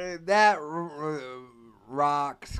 that rocks.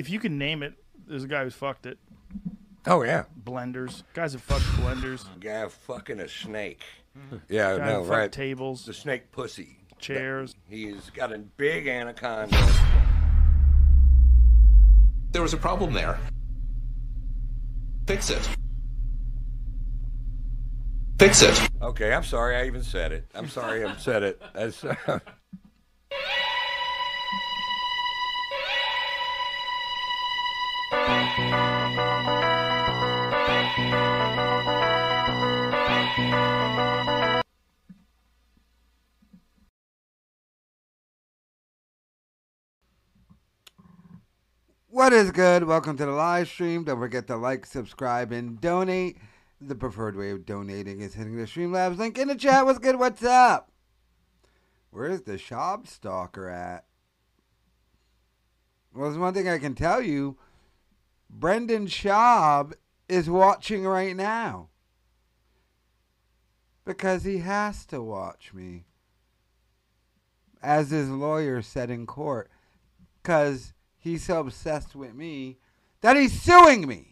If you can name it, there's a guy who's fucked it. Oh yeah, Blenders, guys have fucked blenders. guy fucking a snake. Yeah, Guy no, who fucked right. tables, The snake pussy. chairs. He's got a big anaconda. There was a problem there. Fix it. Fix it. Okay, I'm sorry I even said it. I'm sorry I said it. That's, What is good? Welcome to the live stream. Don't forget to like, subscribe, and donate. The preferred way of donating is hitting the Streamlabs link in the chat. What's good? What's up? Where's the Schaub stalker at? Well, there's one thing I can tell you. Brendan Schaub is watching right now. Because he has to watch me. As his lawyer said in court. Because he's so obsessed with me that he's suing me.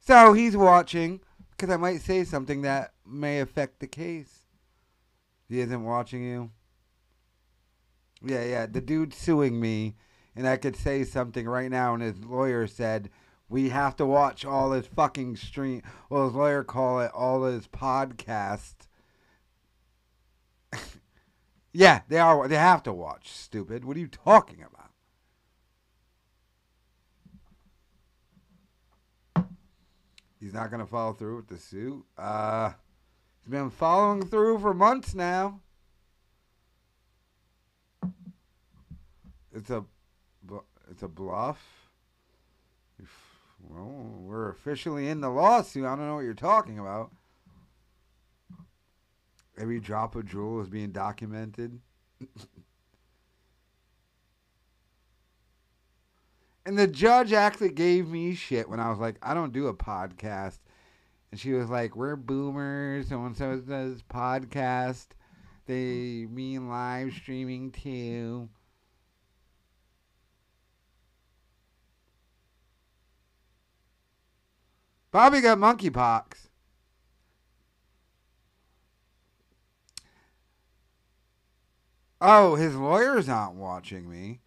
So he's watching because I might say something that may affect the case. He isn't watching you. Yeah, yeah. The dude's suing me, and I could say something right now, and his lawyer said we have to watch all his fucking stream. Well, his lawyer call it all his podcast. yeah, they are. They have to watch. Stupid. What are you talking about? He's not going to follow through with the suit. Uh, he's been following through for months now. It's a, it's a bluff. Well, we're officially in the lawsuit. I don't know what you're talking about. Every drop of drool is being documented. And the judge actually gave me shit when I was like, I don't do a podcast. And she was like, We're boomers. And so does podcast. They mean live streaming too. Bobby got monkeypox. Oh, his lawyers aren't watching me.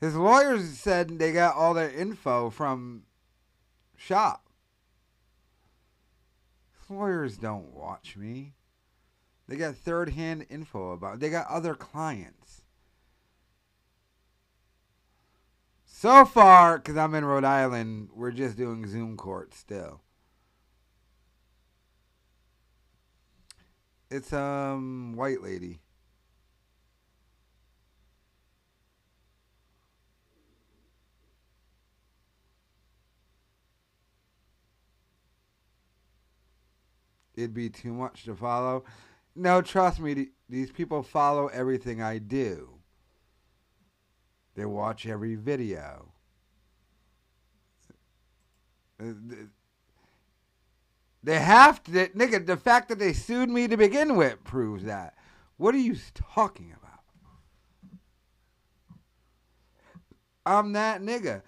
His lawyers said they got all their info from Schaub. His lawyers don't watch me. They got third hand info about they got other clients. So far, because I'm in Rhode Island, we're just doing Zoom court still. It's um white lady. It'd be too much to follow. No, trust me, these people follow everything I do. They watch every video. Uh, They have to, nigga. The fact that they sued me to begin with proves that. What are you talking about? I'm that nigga.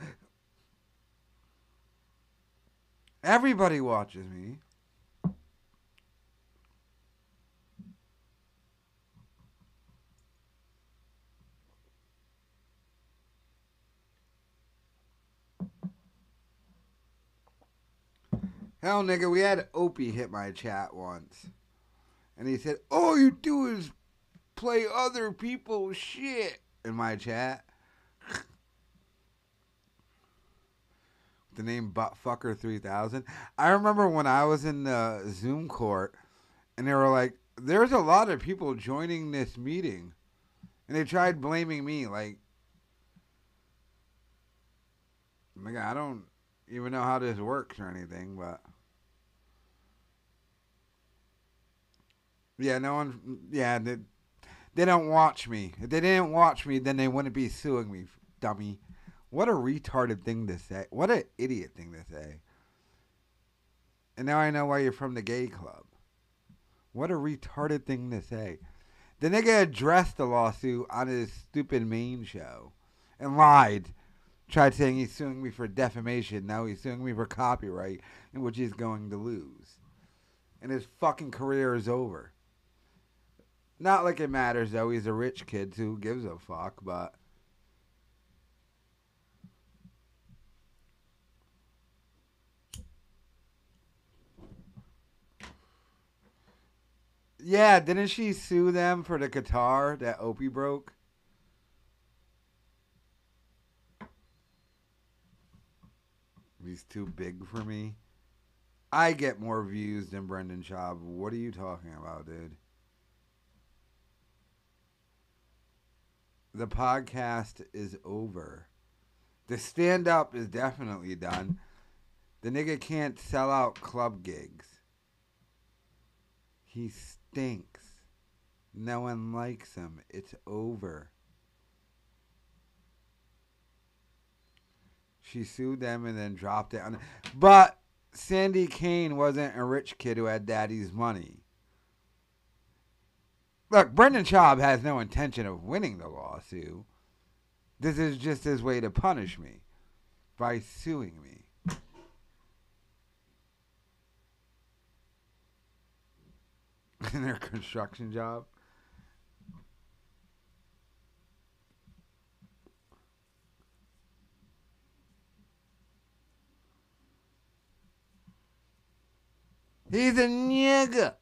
Everybody watches me. Hell, nigga, we had Opie hit my chat once. And he said, All you do is play other people's shit in my chat. the name Buttfucker3000. I remember when I was in the Zoom court and they were like, There's a lot of people joining this meeting. And they tried blaming me, like, nigga, I don't even know how this works or anything, but yeah, no one, yeah, they, they don't watch me. If they didn't watch me, then they wouldn't be suing me, dummy. What a retarded thing to say. What an idiot thing to say. And now I know why you're from the gay club. What a retarded thing to say. The nigga addressed the lawsuit on his stupid main show and lied tried saying he's suing me for defamation. Now he's suing me for copyright, in which he's going to lose. And his fucking career is over. Not like it matters though. He's a rich kid, who gives a fuck? But yeah, didn't she sue them for the guitar that Opie broke? He's too big for me. I get more views than Brendan Schaub. What are you talking about, dude? The podcast is over. The stand up is definitely done. The nigga can't sell out club gigs. He stinks. No one likes him. It's over. She sued them and then dropped it on. But Sandy Kane wasn't a rich kid who had daddy's money. Look, Brendan Schaub has no intention of winning the lawsuit. This is just his way to punish me by suing me. In their construction job. He's a nigga.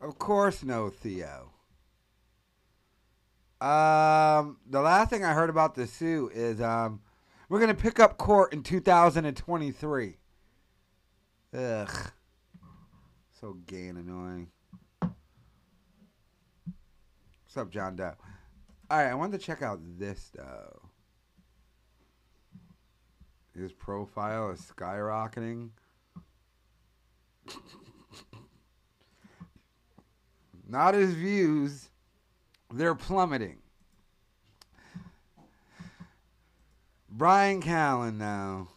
Of course, no, Theo. Um, the last thing I heard about the suit is um, we're gonna pick up court in 2023. Ugh, so gay and annoying. What's up, John Doe? All right, I wanted to check out this though. His profile is skyrocketing. Not his views. They're plummeting. Bryan Callen now.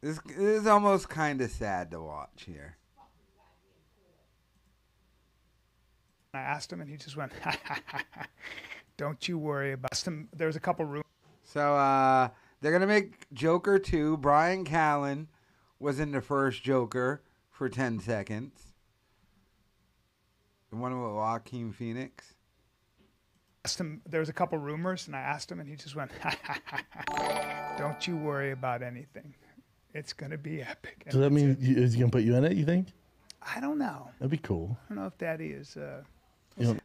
This, this is almost kind of sad to watch here. I asked him, and he just went, "Don't you worry about." Him. There was a couple rooms. So uh, they're gonna make Joker two. Bryan Callen was in the first Joker for ten seconds. The one with Joaquin Phoenix. Asked him. There was a couple rumors, and I asked him, and he just went, "Don't you worry about anything. It's gonna be epic." Does that And mean you- is he gonna put you in it? You think? I don't know. That'd be cool. I don't know if Daddy is. Uh,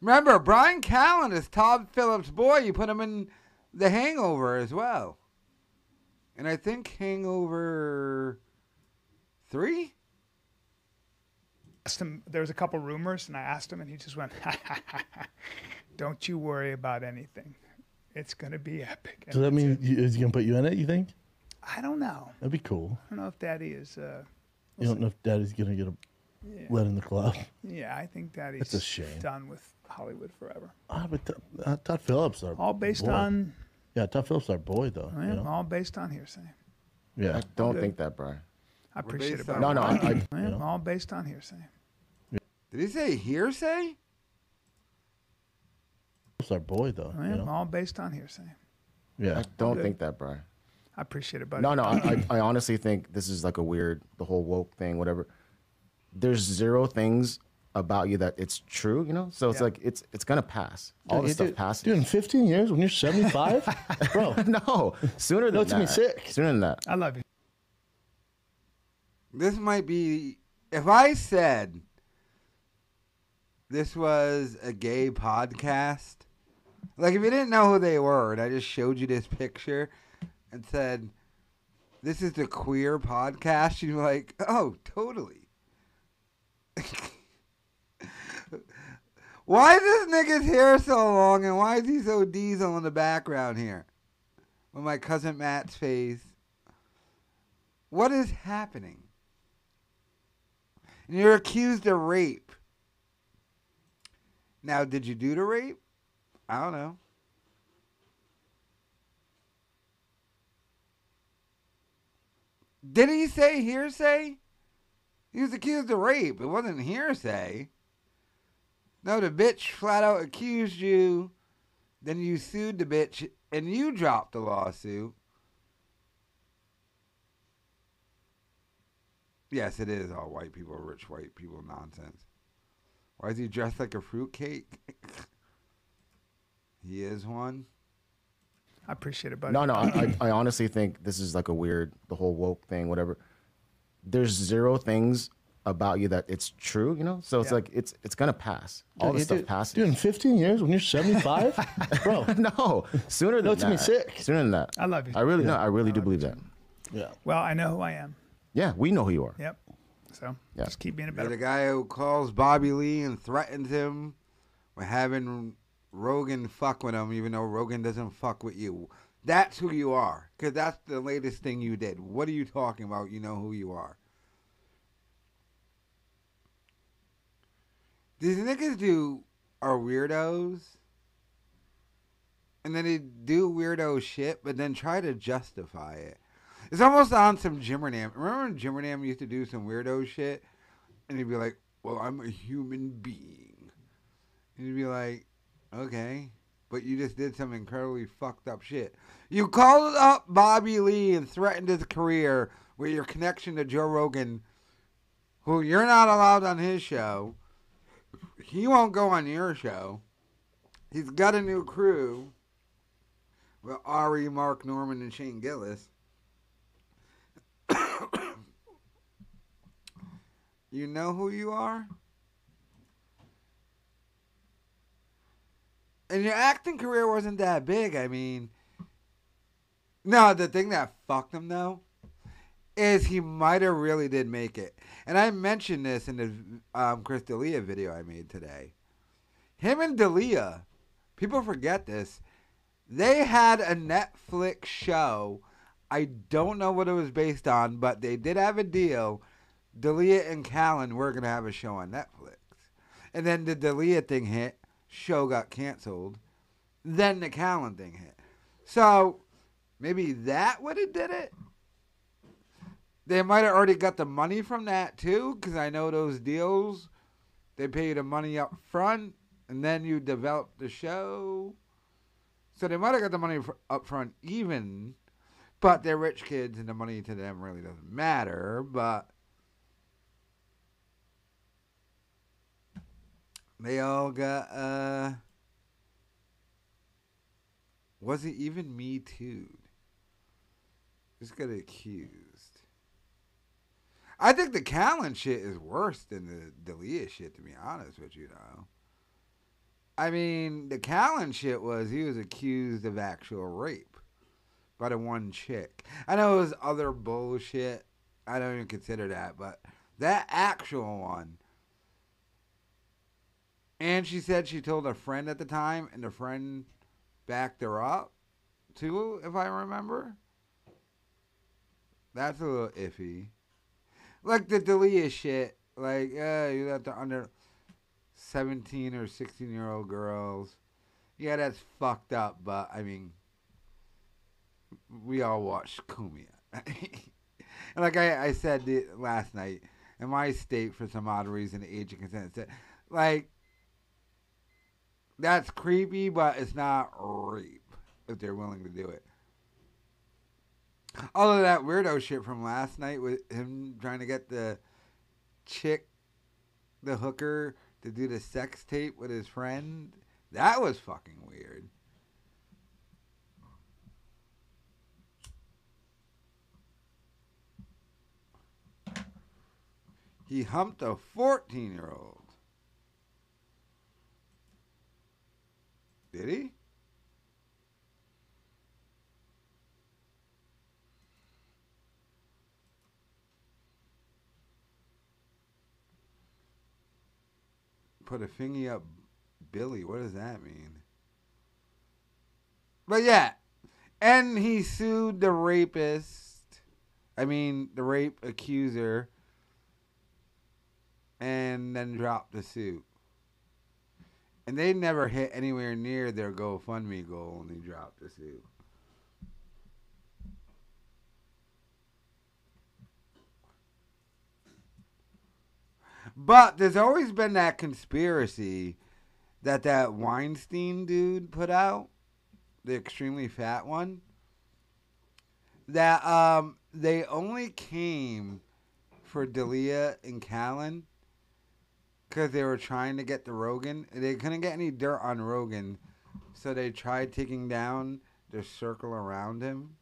Remember, Bryan Callen is Todd Phillips' boy. You put him in The Hangover as well, and I think Hangover three. Asked him. There was a couple rumors, and I asked him, and he just went, "Don't you worry about anything. It's gonna be epic." And Does that that's mean it. he gonna put you in it? You think? I don't know. That'd be cool. I don't know if Daddy is. Uh, You don't know if Daddy's gonna get a yeah. let in the club. yeah, I think Daddy's That's a shame. done with Hollywood forever. Ah, but Todd- uh, Todd Phillips, our All based boy. on, yeah, Todd Phillips, our boy though. yeah, you know? all based on hearsay. Yeah, I don't think that, Bryan. I appreciate it. based No, no, I, I, Yeah, you know. all based on hearsay. Did he say hearsay? Phillips, our boy though. Yeah, you know? all based on hearsay. Yeah, I don't think that, Bryan. I appreciate it, buddy. No, no, I, I, I honestly think this is like a weird, the whole woke thing, whatever. There's zero things about you that it's true, you know. So it's Yeah. like it's it's gonna pass. All this stuff dude, passes. Dude, in 15 years, when you're 75, bro, no, sooner than No, that. gonna be sick. Sooner than that. I love you. This might be. If I said this was a gay podcast, like if you didn't know who they were, and I just showed you this picture and said, "This is the queer podcast," you'd be like, "Oh, totally." why is this nigga's hair so long, and why is he so diesel in the background here? With my cousin Matt's face. What is happening? And you're accused of rape. Now, did you do the rape? I don't know. Did he say hearsay? He was accused of rape. It wasn't hearsay. No, the bitch flat out accused you. Then you sued the bitch and you dropped the lawsuit. Yes, it is all white people, rich white people nonsense. Why is he dressed like a fruitcake? he is one. I appreciate it, buddy. No, no. I, I, I honestly think this is like a weird, the whole woke thing, whatever. There's zero things about you that it's true, you know. So it's Yeah. like it's it's gonna pass. All this stuff dude, passes. Dude, in 15 years, when you're 75, bro. no, sooner than No, it's that. gonna be sick. Sooner than that. I love you. I really, no, I really do believe that. Yeah. Well, I know who I am. Yeah, we know who you are. Yep. So Yeah. just keep being a You're better. the guy who calls Bobby Lee and threatens him with having Rogan fuck with him, even though Rogan doesn't fuck with you. That's who you are, because that's the latest thing you did. What are you talking about? You know who you are. These niggas do are weirdos, and then they do weirdo shit, but then try to justify it. It's almost on some Jimmernam. Remember when Jimmernam used to do some weirdo shit? And he'd be like, Well, I'm a human being. And he'd be like, Okay. But you just did some incredibly fucked up shit. You called up Bobby Lee and threatened his career with your connection to Joe Rogan, who you're not allowed on his show. He won't go on your show. He's got a new crew with Ari, Mark Normand, and Shane Gillis. You know who you are? And your acting career wasn't that big. I mean, no, the thing that fucked him though is he might have really did make it. And I mentioned this in the um, Chris D'Elia video I made today. Him and D'Elia, people forget this. They had a Netflix show. I don't know what it was based on, but they did have a deal. D'Elia and Callen were gonna have a show on Netflix, and then the D'Elia thing hit, show got canceled. Then the Callen thing hit, so maybe that would have did it. They might have already got the money from that too, because I know those deals. They pay you the money up front, and then you develop the show. So they might have got the money up front even, but they're rich kids, and the money to them really doesn't matter. But They all got uh was it even me too? Just got accused. I think the Callen shit is worse than the D'Elia shit to be honest with you though. I mean, the Callen shit was he was accused of actual rape by the one chick. I know it was other bullshit. I don't even consider that, but that actual one and she said she told a friend at the time, and the friend backed her up, too, if I remember. That's a little iffy. Like the D'Elia shit. Like, yeah, you have to under 17 or 16 year old girls. Yeah, that's fucked up, but I mean, we all watched Cumia. and like I, I said the, last night, in my state, for some odd reason, age of consent, said, like, that's creepy, but it's not rape if they're willing to do it. All of that weirdo shit from last night with him trying to get the chick, the hooker, to do the sex tape with his friend, that was fucking weird. He humped a 14 year old. Did he? Put a fingy up Billy. What does that mean? But yeah. And he sued the rapist. I mean, the rape accuser. And then dropped the suit. And they never hit anywhere near their GoFundMe goal when they dropped the suit. But there's always been that conspiracy that that Weinstein dude put out, the extremely fat one, that um they only came for D'Elia and Callen because they were trying to get the Rogan. They couldn't get any dirt on Rogan, so they tried taking down the circle around him.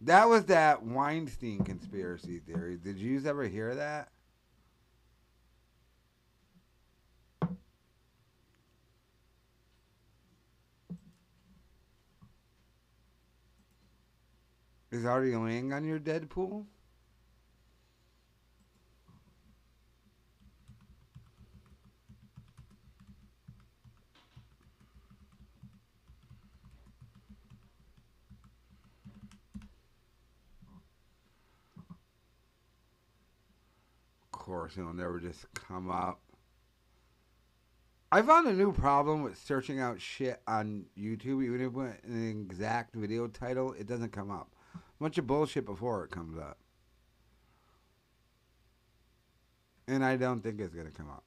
That was that Weinstein conspiracy theory. Did you ever hear that? Is already laying on your Deadpool? Of course, it'll never just come up. I found a new problem with searching out shit on YouTube. Even if it an exact video title, it doesn't come up. Bunch of bullshit before it comes up. And I don't think it's going to come up.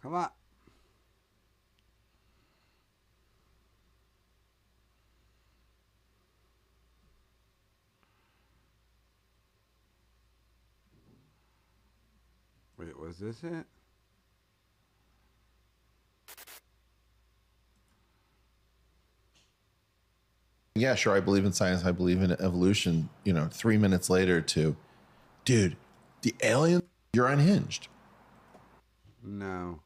Come on. Wait, was this it? yeah, sure, I believe in science, I believe in evolution. You know, three minutes later, to, dude, the alien, you're unhinged. No.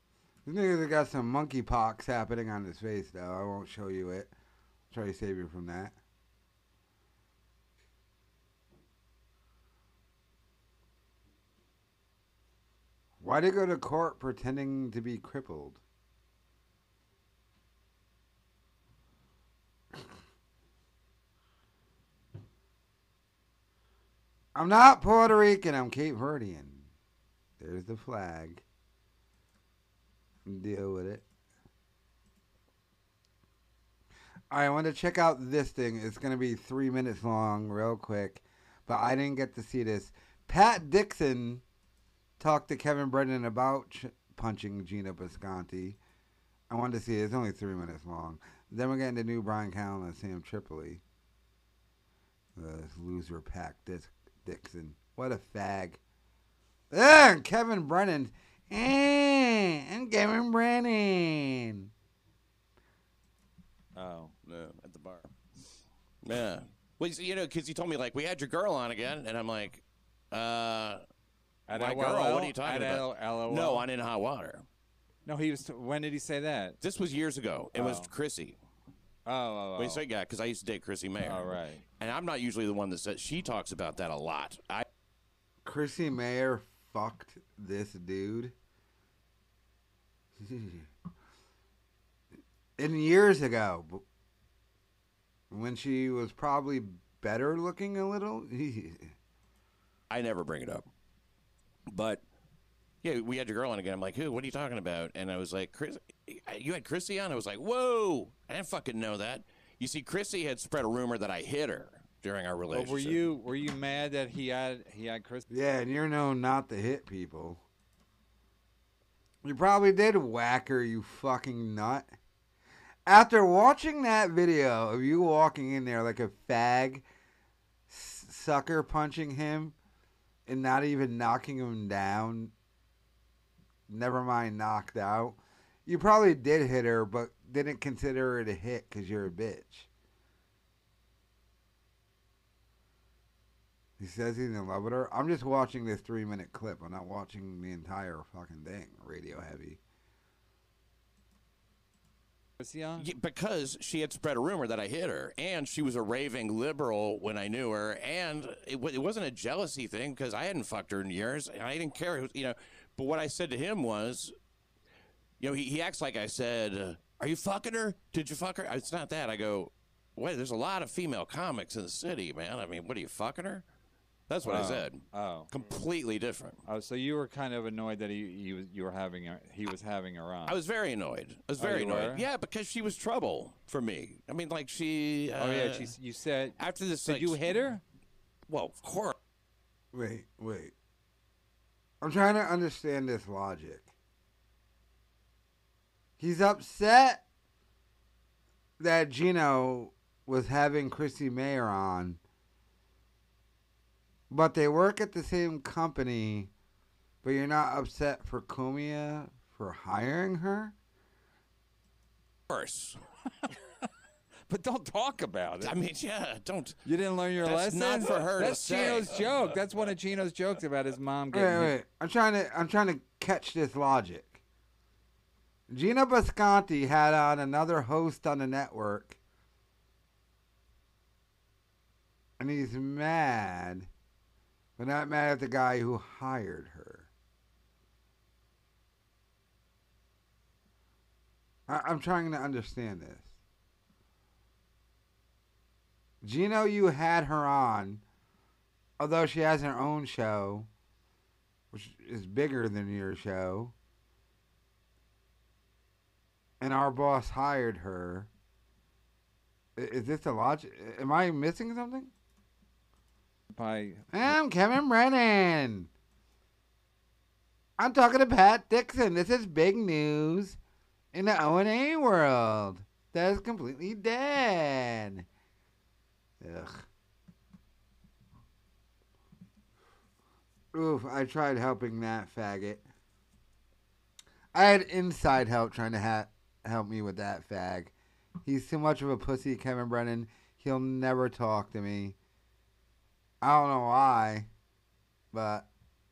This nigga's got some monkeypox happening on his face, though. I won't show you it. Try to save you from that. Why'd he go to court pretending to be crippled? I'm not Puerto Rican, I'm Cape Verdean. There's the flag. Deal with it. I want to check out this thing. It's going to be three minutes long, real quick. But I didn't get to see this. Pat Dixon talked to Kevin Brennan about ch- punching Geno Bisconte. I wanted to see it. It's only three minutes long. Then we're getting the new Bryan Callen and Sam Tripoli. Uh, loser pack Dis- Dixon. What a fag. Ugh, Kevin Brennan. Eh, and Kevin Brennan. Oh no, at the bar. Yeah. Well, you know, because you told me like we had your girl on again, and I'm like, uh, At my LOL? girl. What are you talking At about? L- LOL? No, on in hot water. No, he was. T- when did he say that? This was years ago. It was Oh. Chrissie. Oh, oh, oh. Well, you oh. say yeah, because I used to date Chrissie Mayr. All right. And I'm not usually the one that says she talks about that a lot. I Chrissie Mayr fucked this dude. In years ago, when she was probably better looking a little. I never bring it up. But yeah, we had your girl on again. I'm like, who? What are you talking about? And I was like, Chris, you had Chrissie on. I was like, whoa! I didn't fucking know that. You see, Chrissie had spread a rumor that I hit her during our But relationship. were you were you mad that he had he had Chris? yeah, and you're known not to hit people. You probably did whack her, you fucking nut. After watching that video of you walking in there like a fag, s- sucker punching him, and not even knocking him down, never mind knocked out, you probably did hit her, but didn't consider it a hit because you're a bitch. He says he's in love with her. I'm just watching this three minute clip. I'm not watching the entire fucking thing. Radio heavy. Yeah, because she had spread a rumor that I hit her, and she was a raving liberal when I knew her, and it, wa- it wasn't a jealousy thing because I hadn't fucked her in years, and I didn't care, you know. But what I said to him was, you know, he, he acts like I said, "Are you fucking her? Did you fuck her?" It's not that. I go, "Wait, there's a lot of female comics in the city, man. I mean, what are you fucking her?" That's what I Oh. said. Oh. Completely different. Oh, so you were kind of annoyed that he, he was you were having her, he was having her on. I was very annoyed. I was Oh, very you annoyed. were? Yeah, because she was trouble for me. I mean, like she. Uh, oh yeah, she, you said after this. Did like, you hit her? Well, of course. Wait, wait. I'm trying to understand this logic. He's upset that Geno was having Chrissie Mayr on, but they work at the same company, but you're not upset for Cumia for hiring her? Of course. But don't talk about it. I mean, yeah, don't. You didn't learn your That's lesson. not for her to That's say. Geno's joke. That's one of Geno's jokes about his mom Wait, getting. wait. I'm trying to I'm trying to catch this logic. Geno Bisconte had on another host on the network. And he's mad, but not mad at the guy who hired her. I, I'm trying to understand this. Geno, you had her on, although she has her own show, which is bigger than your show. And our boss hired her. Is this a logic? Am I missing something? By I'm Kevin Brennan. I'm talking to Pat Dixon. This is big news in the O and A world. That is completely dead. Ugh. Oof, I tried helping that faggot. I had inside help trying to ha- help me with that fag. He's too much of a pussy, Kevin Brennan. He'll never talk to me. I don't know why, but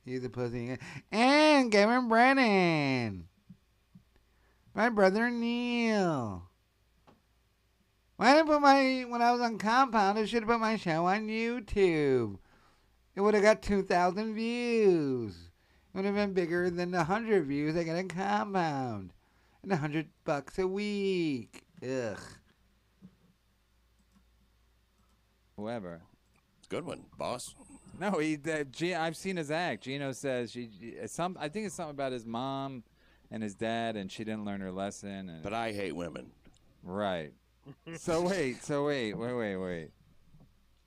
he's a pussy. And Kevin Brennan. My brother Neil. Why didn't put my when I was on compound? I should have put my show on YouTube. It would have got two thousand views. It would have been bigger than the hundred views I get on compound, and a hundred bucks a week. Ugh. whoever. Good one, boss. No, he. That, G, I've seen his act. Geno says she. Some. I think it's something about his mom and his dad, and she didn't learn her lesson. And, But I hate women. right. So wait. So wait. Wait. Wait. Wait.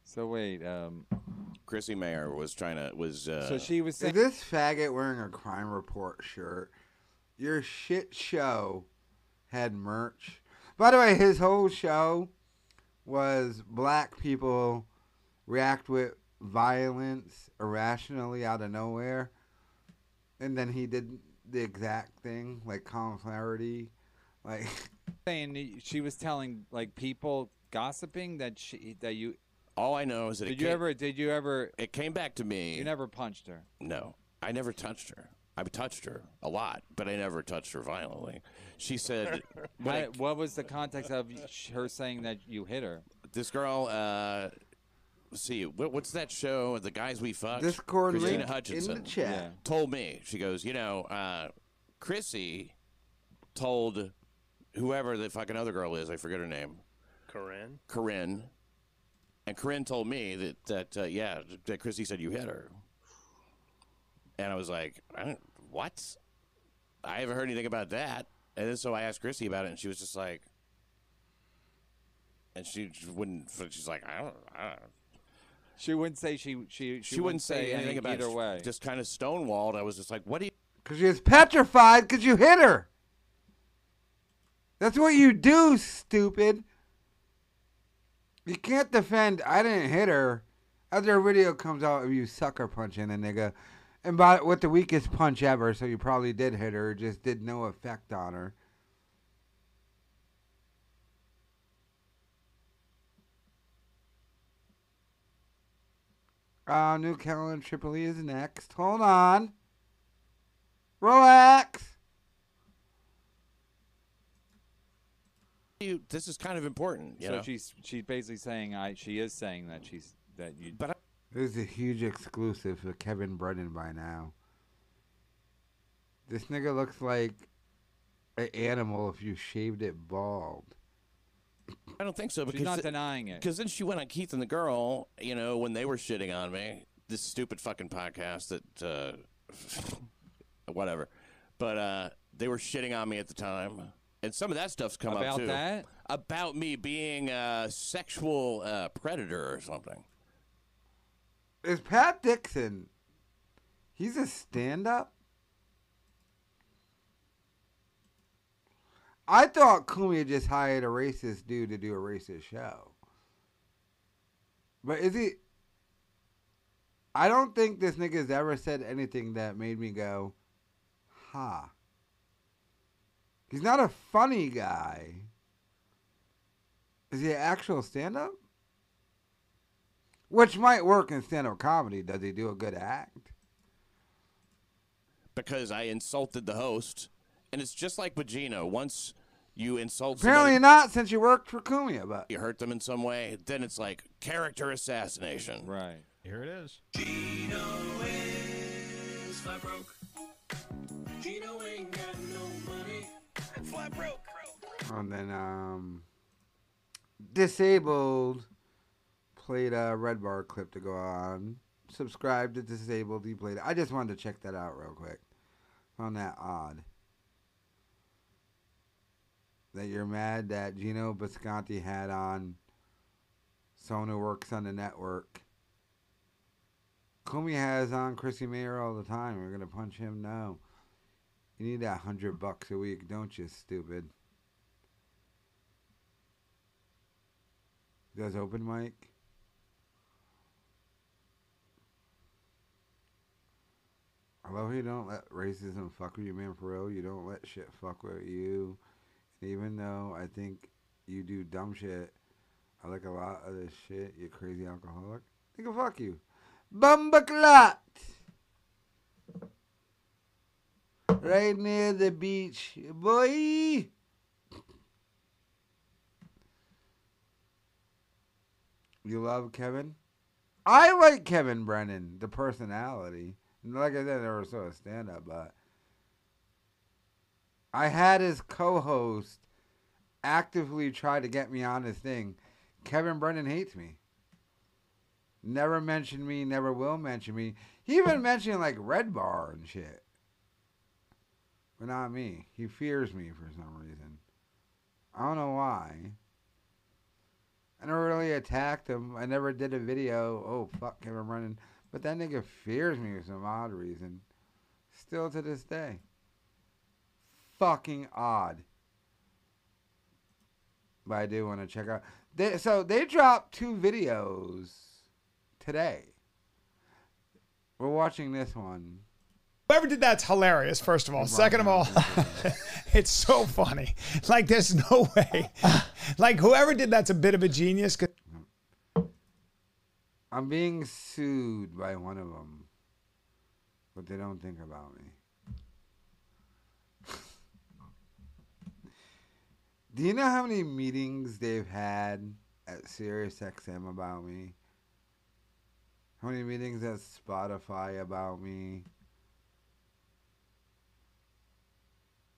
So wait. Um. Chrissie Mayr was trying to was. Uh, So she was Is saying. this faggot wearing a crime report shirt? Your shit show had merch. By the way, his whole show was black people react with violence irrationally out of nowhere. And then he did the exact thing, like Colin Flaherty. Like, saying she was telling like people gossiping that she that you all I know is that it did you came, ever did you ever it came back to me. you never punched her No, I never touched her. I've touched her a lot, but I never touched her violently. She said, when I- what was the context of her saying that you hit her "This girl, uh, let's see, what, what's that show? The guys we fucked." Discord Krystyna link in Hutchinson the chat. Told me. She goes, you know, uh, Chrissie told whoever the fucking other girl is. I forget her name. Corinne. Corinne. And Corinne told me that that uh, yeah, that Chrissie said you hit her. And I was like, I don't, what? I haven't heard anything about that. And then so I asked Chrissie about it, and she was just like, and she wouldn't. She's like, I don't. I don't. She wouldn't say she she She, wouldn't say anything about either it. way Just kind of stonewalled. I was just like, what do you? because she was petrified because you hit her. That's what you do, stupid. You can't defend, I didn't hit her. After a video comes out of you sucker punching a nigga. And by with the weakest punch ever, so you probably did hit her, it just did no effect on her. Uh, New Carolina Tripoli is next. Hold on. Relax. you this is kind of important. You so know? she's she's basically saying I she is saying that she's that you but I, This is a huge exclusive for Kevin Brennan by now. This nigga looks like an animal if you shaved it bald. I don't think so Because she's because not denying it Because then she went on Keith and the girl, you know, when they were shitting on me. this stupid fucking podcast that uh, whatever, but uh, they were shitting on me at the time, and some of that stuff's come About up too. that? About me being a sexual uh, predator or something. Is Pat Dixon? He's a stand-up. I thought Cumia just hired a racist dude to do a racist show. But is he? I don't think this nigga's ever said anything that made me go, "Ha." He's not a funny guy. Is he an actual stand-up? Which might work in stand-up comedy. Does he do a good act? because I insulted the host, and it's just like Pagino. Once you insult Apparently somebody, not, since you worked for Cumia. But you hurt them in some way, then it's like character assassination. Right. Here it is. Geno is flat broke. Geno ain't got no money. Flat broke. and then um, disabled played a red bar clip to go on. Subscribe to disabled. He played. it. I just wanted to check that out real quick. Found that odd. That you're mad that Geno Bisconte had on someone who works on the network. Cumia has on Chrissie Mayr all the time. We're gonna punch him? now. You need that hundred bucks a week, don't you, stupid? Does open mic? I love how you don't let racism fuck with you, man. For real, you don't let shit fuck with you. Even though I think you do dumb shit, I like a lot of this shit. You crazy alcoholic. Nigga, fuck you. Bumbaclot! Right near the beach, boy. You love Kevin? I like Kevin Brennan, the personality. Like I said, never saw a stand up, but I had his co host actively try to get me on his thing. Kevin Brennan hates me. Never mentioned me, never will mention me. He even mentioned like Red Bar and shit. But not me. He fears me for some reason. I don't know why. I never really attacked him. I never did a video. Oh fuck Kevin Brennan. But that nigga fears me for some odd reason. Still to this day. Fucking odd. But I do want to check out. They, so they dropped two videos today. We're watching this one. Whoever did that's hilarious, first of all. Second of all, it's so funny. Like, there's no way. Like, whoever did that's a bit of a genius. I'm being sued by one of them, but they don't think about me. Do you know how many meetings they've had at SiriusXM about me? How many meetings at Spotify about me?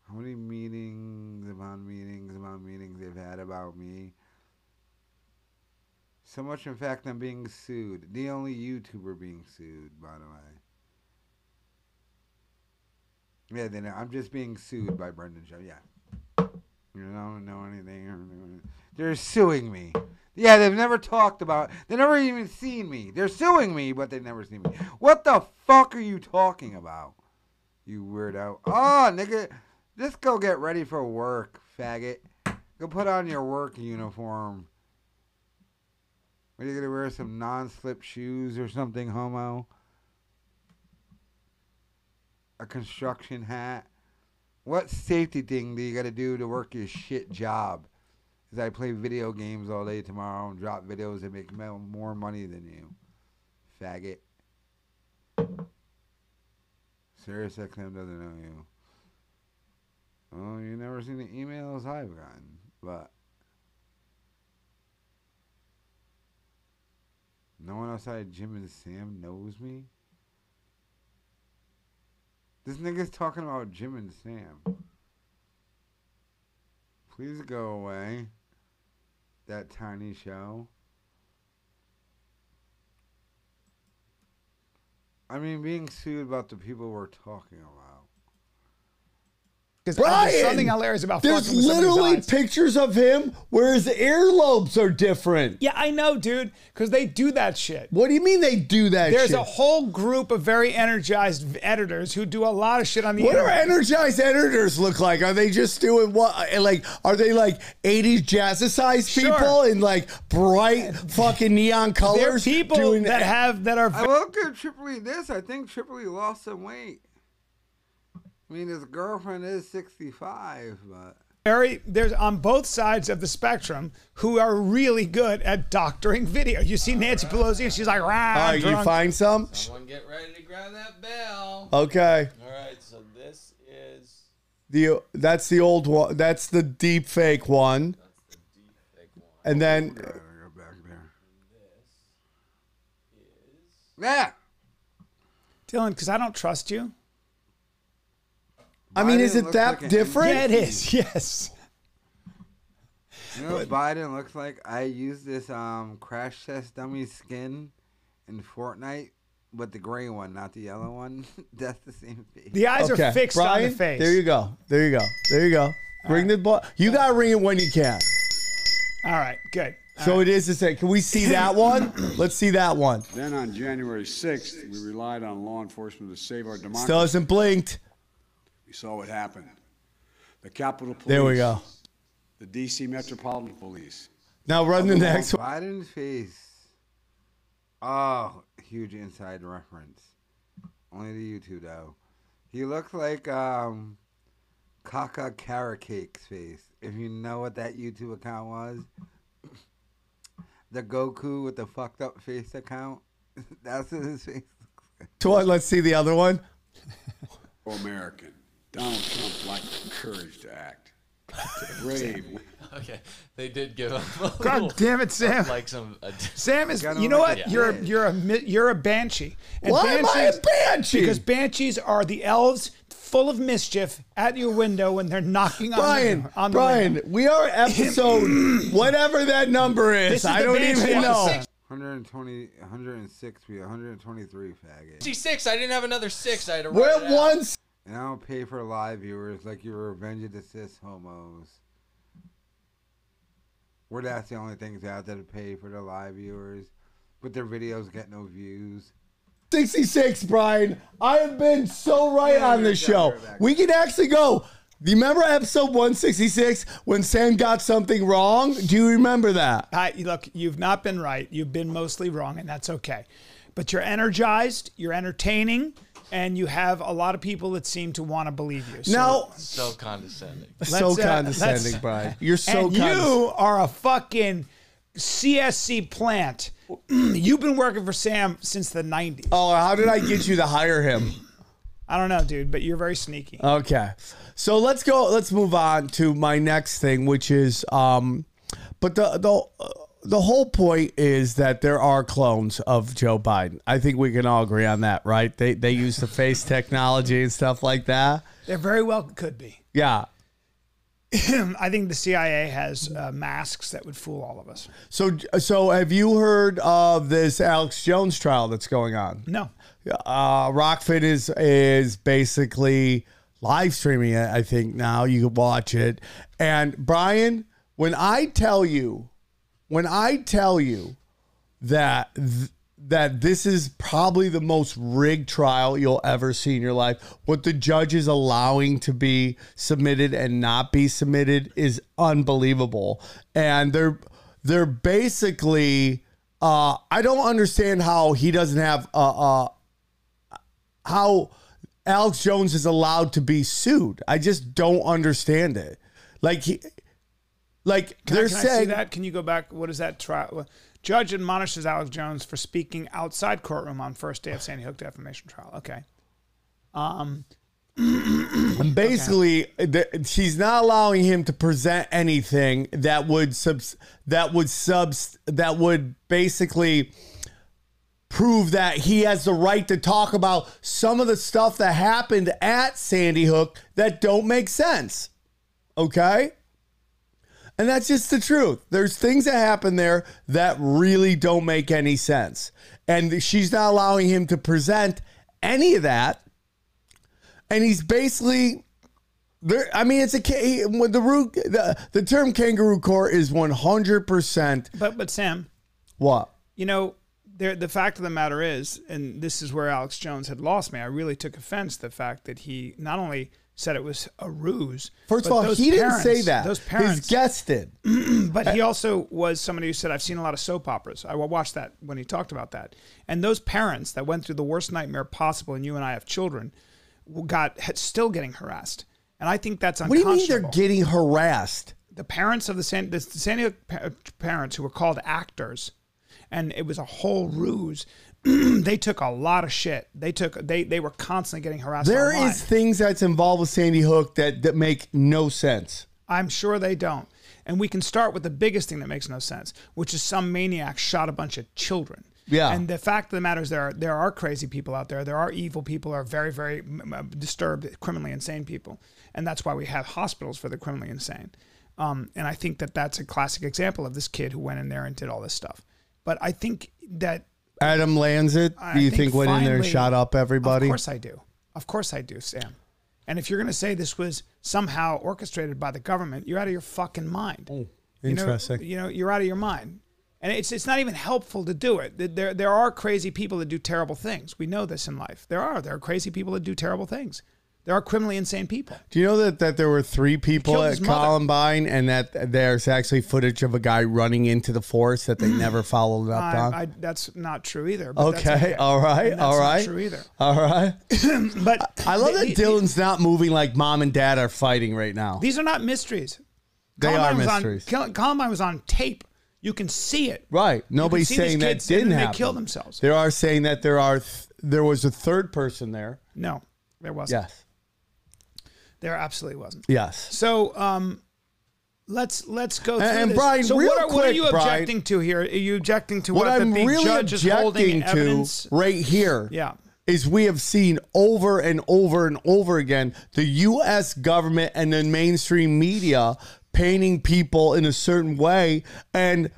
How many meetings about meetings about meetings they've had about me? So much, in fact, I'm being sued. The only YouTuber being sued, by the way. Yeah, then I'm just being sued by Brendan Show. Yeah. You don't know anything. They're suing me. Yeah, they've never talked about. They never even seen me. They're suing me, but they've never seen me. What the fuck are you talking about? You weirdo. Oh, nigga, just go get ready for work, faggot. Go put on your work uniform. Are you gonna wear some non-slip shoes or something, homo? A construction hat. What safety thing do you gotta do to work your shit job? Is I play video games all day tomorrow and drop videos and make more money than you, faggot. Sirius XM doesn't know you. Oh, you never seen the emails I've gotten, but no one outside Jim and Sam knows me. This nigga's talking about Jim and Sam. Please go away. That tiny show. I mean, being sued about the people we're talking about. Because there's something hilarious about There's fucking with somebody's literally eyes. pictures of him where his earlobes are different. Yeah, I know, dude. Because they do that shit. What do you mean they do that There's shit? a whole group of very energized editors who do a lot of shit on the what do energized editors look like? Are they just doing what? Uh, like, are they like 80s jazzercise Sure. people in like bright fucking neon They're people doing that have that are. I will give Tripoli this. I think Tripoli lost some weight. I mean, his girlfriend is 65, but very there's on both sides of the spectrum who are really good at doctoring video. You see Nancy Pelosi and she's like, rah, All right, you find some? Someone get ready to grab that bell. Okay. All right, so this is The that's the old one. That's the deep fake one. And then I gotta go back there. Yeah. Dylan, because I don't trust you. I mean, is it that like different? Yeah, it is. Yes. You know what Biden looks like? I used this um crash test dummy skin in Fortnite, but the gray one, not the yellow one. That's the same face. The eyes okay, are fixed Bryan, on the face. There you go. There you go. There you go. Ring the ball. You gotta ring it when you can. All right, good. So it is the same. Can we see that one? Let's see that one. Then on January 6th, we relied on law enforcement to save our democracy. Still hasn't blinked. We saw what happened. The Capitol Police. There we go. The D.C. Metropolitan Police. Now run the next one. Biden's face. Oh, huge inside reference. Only to YouTube though. He looks like um Kaka Carrot Cake's face. If you know what that YouTube account was. The Goku with the fucked up face account. That's what his face looks like. So what? Let's see the other one. American. Donald Trump lacked the courage to act. To Brave. okay. They did give him. A God little- damn it, Sam. Like some. Uh, Sam is. You know what? at You're that. you're a you're a banshee. And Why am I a banshee? Because banshees are the elves full of mischief at your window when they're knocking on Bryan, the, on the Bryan, window. we are episode whatever that number is. This is I the don't Banshee even know. episode. 120, 106, be 123 faggot. G6. I didn't have another six. I had to We're write at out. Once. And I don't pay for live viewers like you revenge of the cis homos. Where that's the only things out there to pay for the live viewers. But their videos get no views. 66, Bryan. I have been so right Yeah, on this show. We can actually go. Do you remember episode 166 when Sam got something wrong? Do you remember that? I, look, you've not been right. You've been mostly wrong, and that's okay. But you're energized, you're entertaining, and you have a lot of people that seem to want to believe you. So now, So condescending. so let's, uh, condescending, let's- Bryan. You're so and you are a fucking CSC plant. You've been working for Sam since the 90s. Oh, how did I get you to hire him? I don't know, dude, but you're very sneaky. Okay. So let's go let's move on to my next thing which is um but the the uh, the whole point is that there are clones of Joe Biden. I think we can all agree on that, right? They they use the face technology and stuff like that. There very well could be. Yeah. I think the CIA has uh, masks that would fool all of us. So so have you heard of this Alex Jones trial that's going on? No. uh, Rokfin is is basically live streaming it. I think now you can watch it. And Bryan, when I tell you, when I tell you that th- that this is probably the most rigged trial you'll ever see in your life, what the judge is allowing to be submitted and not be submitted is unbelievable. And they're they're basically. Uh, I don't understand how he doesn't have a, a how Alex Jones is allowed to be sued. I just don't understand it. Like he, like Can, they're I, can I see that? Can you go back? What is that trial? Judge admonishes Alex Jones for speaking outside courtroom on first day of Sandy Hook defamation trial. Okay. Um, And basically, the, she's not allowing him to present anything that would subs that would subs that would basically prove that he has the right to talk about some of the stuff that happened at Sandy Hook that don't make sense. Okay? And that's just the truth. There's things that happen there that really don't make any sense. And she's not allowing him to present any of that. And he's basically there. I mean, it's a the root the, the term kangaroo court is one hundred percent. But but Sam, What? you know, there the fact of the matter is, and this is where Alex Jones had lost me. I really took offense to the fact that he not only said it was a ruse. First of all, he didn't say that. Those His parents, guest did. but he also was somebody who said, "I've seen a lot of soap operas." I watched that when he talked about that. And those parents that went through the worst nightmare possible, and you and I have children, got still getting harassed. And I think that's What do you mean they're getting harassed? the parents of the San, the San Diego parents who were called actors, and it was a whole ruse. they took a lot of shit. They took they they were constantly getting harassed. There is online. things that's involved with Sandy Hook that, that make no sense. I'm sure they don't. And we can start with the biggest thing that makes no sense, which is some maniac shot a bunch of children. Yeah. And the fact of the matter is, there are there are crazy people out there. There are evil people. Are very very disturbed, criminally insane people, and that's why we have hospitals for the criminally insane. Um, and I think that that's a classic example of this kid who went in there and did all this stuff. But I think that Adam Lanzit, I do you think, went in there and finally- shot up everybody? Of course I do. Of course I do, Sam. And if you're going to say this was somehow orchestrated by the government, you're out of your fucking mind. Oh, you know- interesting. You know, you're out of your mind. And it's it's not even helpful to do it. There there are crazy people that do terrible things. We know this in life. There are there are crazy people that do terrible things. There are criminally insane people. Do you know that, that there were three people at mother. Columbine and that there's actually footage of a guy running into the forest that they never followed up on? I, I, that's not true either. that's okay, all right, all not true either. All right. But I love that the- Dylan's not moving like mom and dad are fighting right now. These are not mysteries. They are Columbine on- mysteries. Col- Columbine was on tape. You can see it. Right. Nobody's saying that didn't then they happen. kill themselves. There are saying that there are th- there was a third person there. No, there wasn't. Yes. There absolutely wasn't. Yes. So um, let's let's go through And-. Bryan, so real what are, what are quick, you Bryan, objecting to here? Are you objecting to What what, I'm the really judge is holding objecting to evidence? right here Yeah. is we have seen over and over and over again the U.S. government and the mainstream media painting people in a certain way. And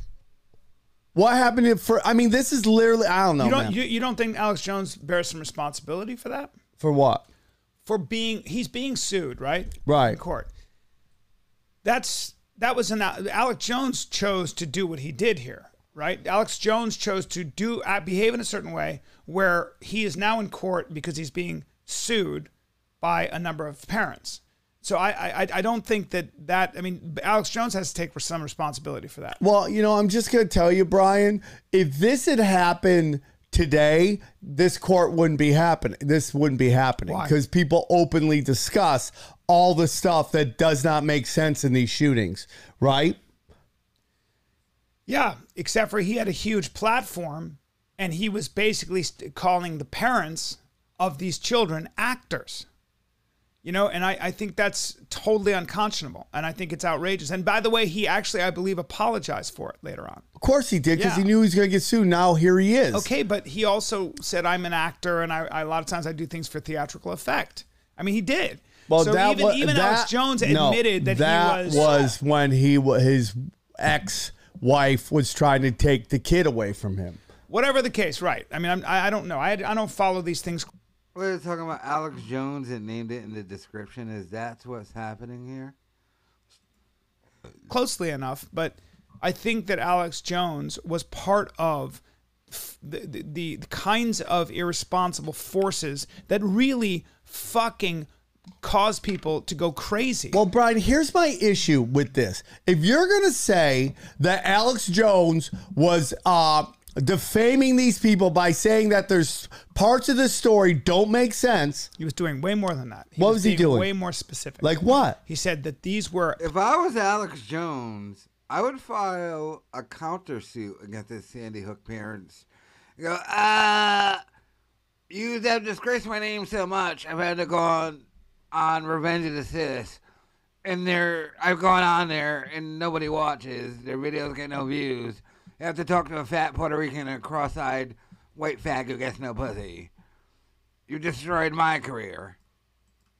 what happened if for, I mean, this is literally, I don't know. you don't you, you don't think Alex Jones bears some responsibility for that? for what? For being he's being sued, right? Right. In court. That's that was an Alex Jones chose to do what he did here, right? Alex Jones chose to do uh, behave in a certain way where he is now in court because he's being sued by a number of parents. So I I, I don't think that that I mean Alex Jones has to take some responsibility for that. Well, you know, I'm just going to tell you, Bryan, if this had happened today, this court wouldn't be happening. This wouldn't be happening because people openly discuss all the stuff that does not make sense in these shootings, right? Yeah, except for he had a huge platform and he was basically st- calling the parents of these children actors. You know, and I, I think that's totally unconscionable. And I think it's outrageous. And by the way, he actually, I believe, apologized for it later on. Of course he did because Yeah. he knew he was going to get sued. Now here he is. Okay, but he also said, I'm an actor and I, I, a lot of times I do things for theatrical effect. I mean, he did. Well, so that even, wa- even that- Alex Jones no, admitted that, that he was. was when he wa- his ex wife was trying to take the kid away from him. Whatever the case, right. I mean, I'm, I, I don't know. I, I don't follow these things We're talking about Alex Jones and named it in the description. Is that's what's happening here? closely enough, but I think that Alex Jones was part of the, the, the kinds of irresponsible forces that really fucking cause people to go crazy. Well, Bryan, here's my issue with this. If you're going to say that Alex Jones was uh, defaming these people by saying that there's parts of the story don't make sense, he was doing way more than that. What was he doing? Way more specific. like what? he said that these were If I was Alex Jones, I would file a countersuit against the Sandy Hook parents. Go, uh, you have disgraced my name so much, I've had to go on on Revenge of the Cis. And they're, I've gone on there and nobody watches. Their videos get no views. You have to talk to a fat Puerto Rican and a cross-eyed white fag who gets no pussy. You destroyed my career.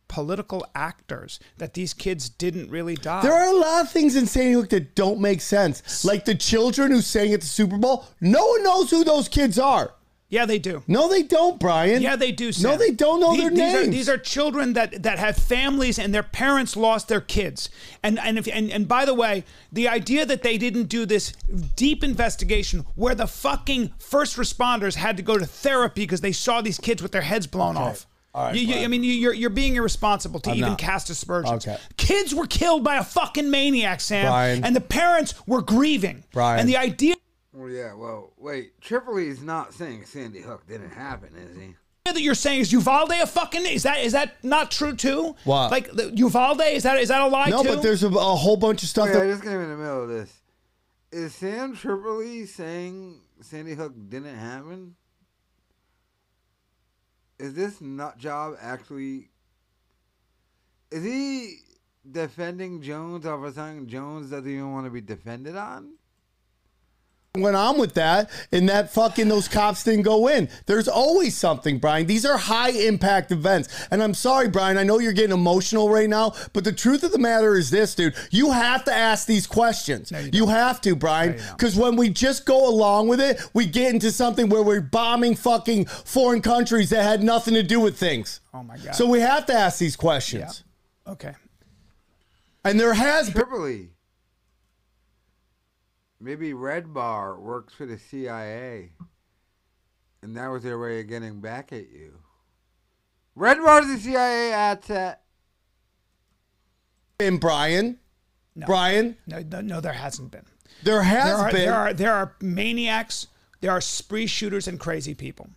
political actors that these kids didn't really die. There are a lot of things in Sandy Hook that don't make sense. Like the children who sang at the Super Bowl, no one knows who those kids are. Yeah, they do. No, they don't, Bryan. Yeah, they do. Sam. No, they don't know these, their these names. Are, these are children that that have families and their parents lost their kids. And and if and, and by the way, the idea that they didn't do this deep investigation where the fucking first responders had to go to therapy because they saw these kids with their heads blown off. All right, You- you- I mean, you- you're you're being irresponsible to I'm even not. cast aspersions. Okay. Kids were killed by a fucking maniac, Sam, Bryan. and the parents were grieving. Bryan. and the idea Well, yeah. Well, wait. Tripoli's not saying Sandy Hook didn't happen, is he? that you're saying is Uvalde a fucking is that is that not true too? What? Like the, Uvalde is that is that a lie no, too? but there's a, a whole bunch of stuff Wait, I just came in the middle of this. Is Sam Tripoli saying Sandy Hook didn't happen? Is this nut job actually? Is he defending Jones over something Jones doesn't even want to be defended on? Went on with that, and that fucking those cops didn't go in. There's always something, Bryan. These are high impact events, and I'm sorry, Bryan. I know you're getting emotional right now, but the truth of the matter is this, dude. You have to ask these questions. you, have to, Bryan, because when we just go along with it, we get into something where we're bombing fucking foreign countries that had nothing to do with things. Oh my god. So we have to ask these questions. okay. And there has been. Tripoli. Maybe Red Bar works for the CIA, and that was their way of getting back at you. Red Bar's the CIA asset. been Bryan. Bryan. No, no, no, there hasn't been. There has there are, been. There are there are maniacs. There are spree shooters and crazy people,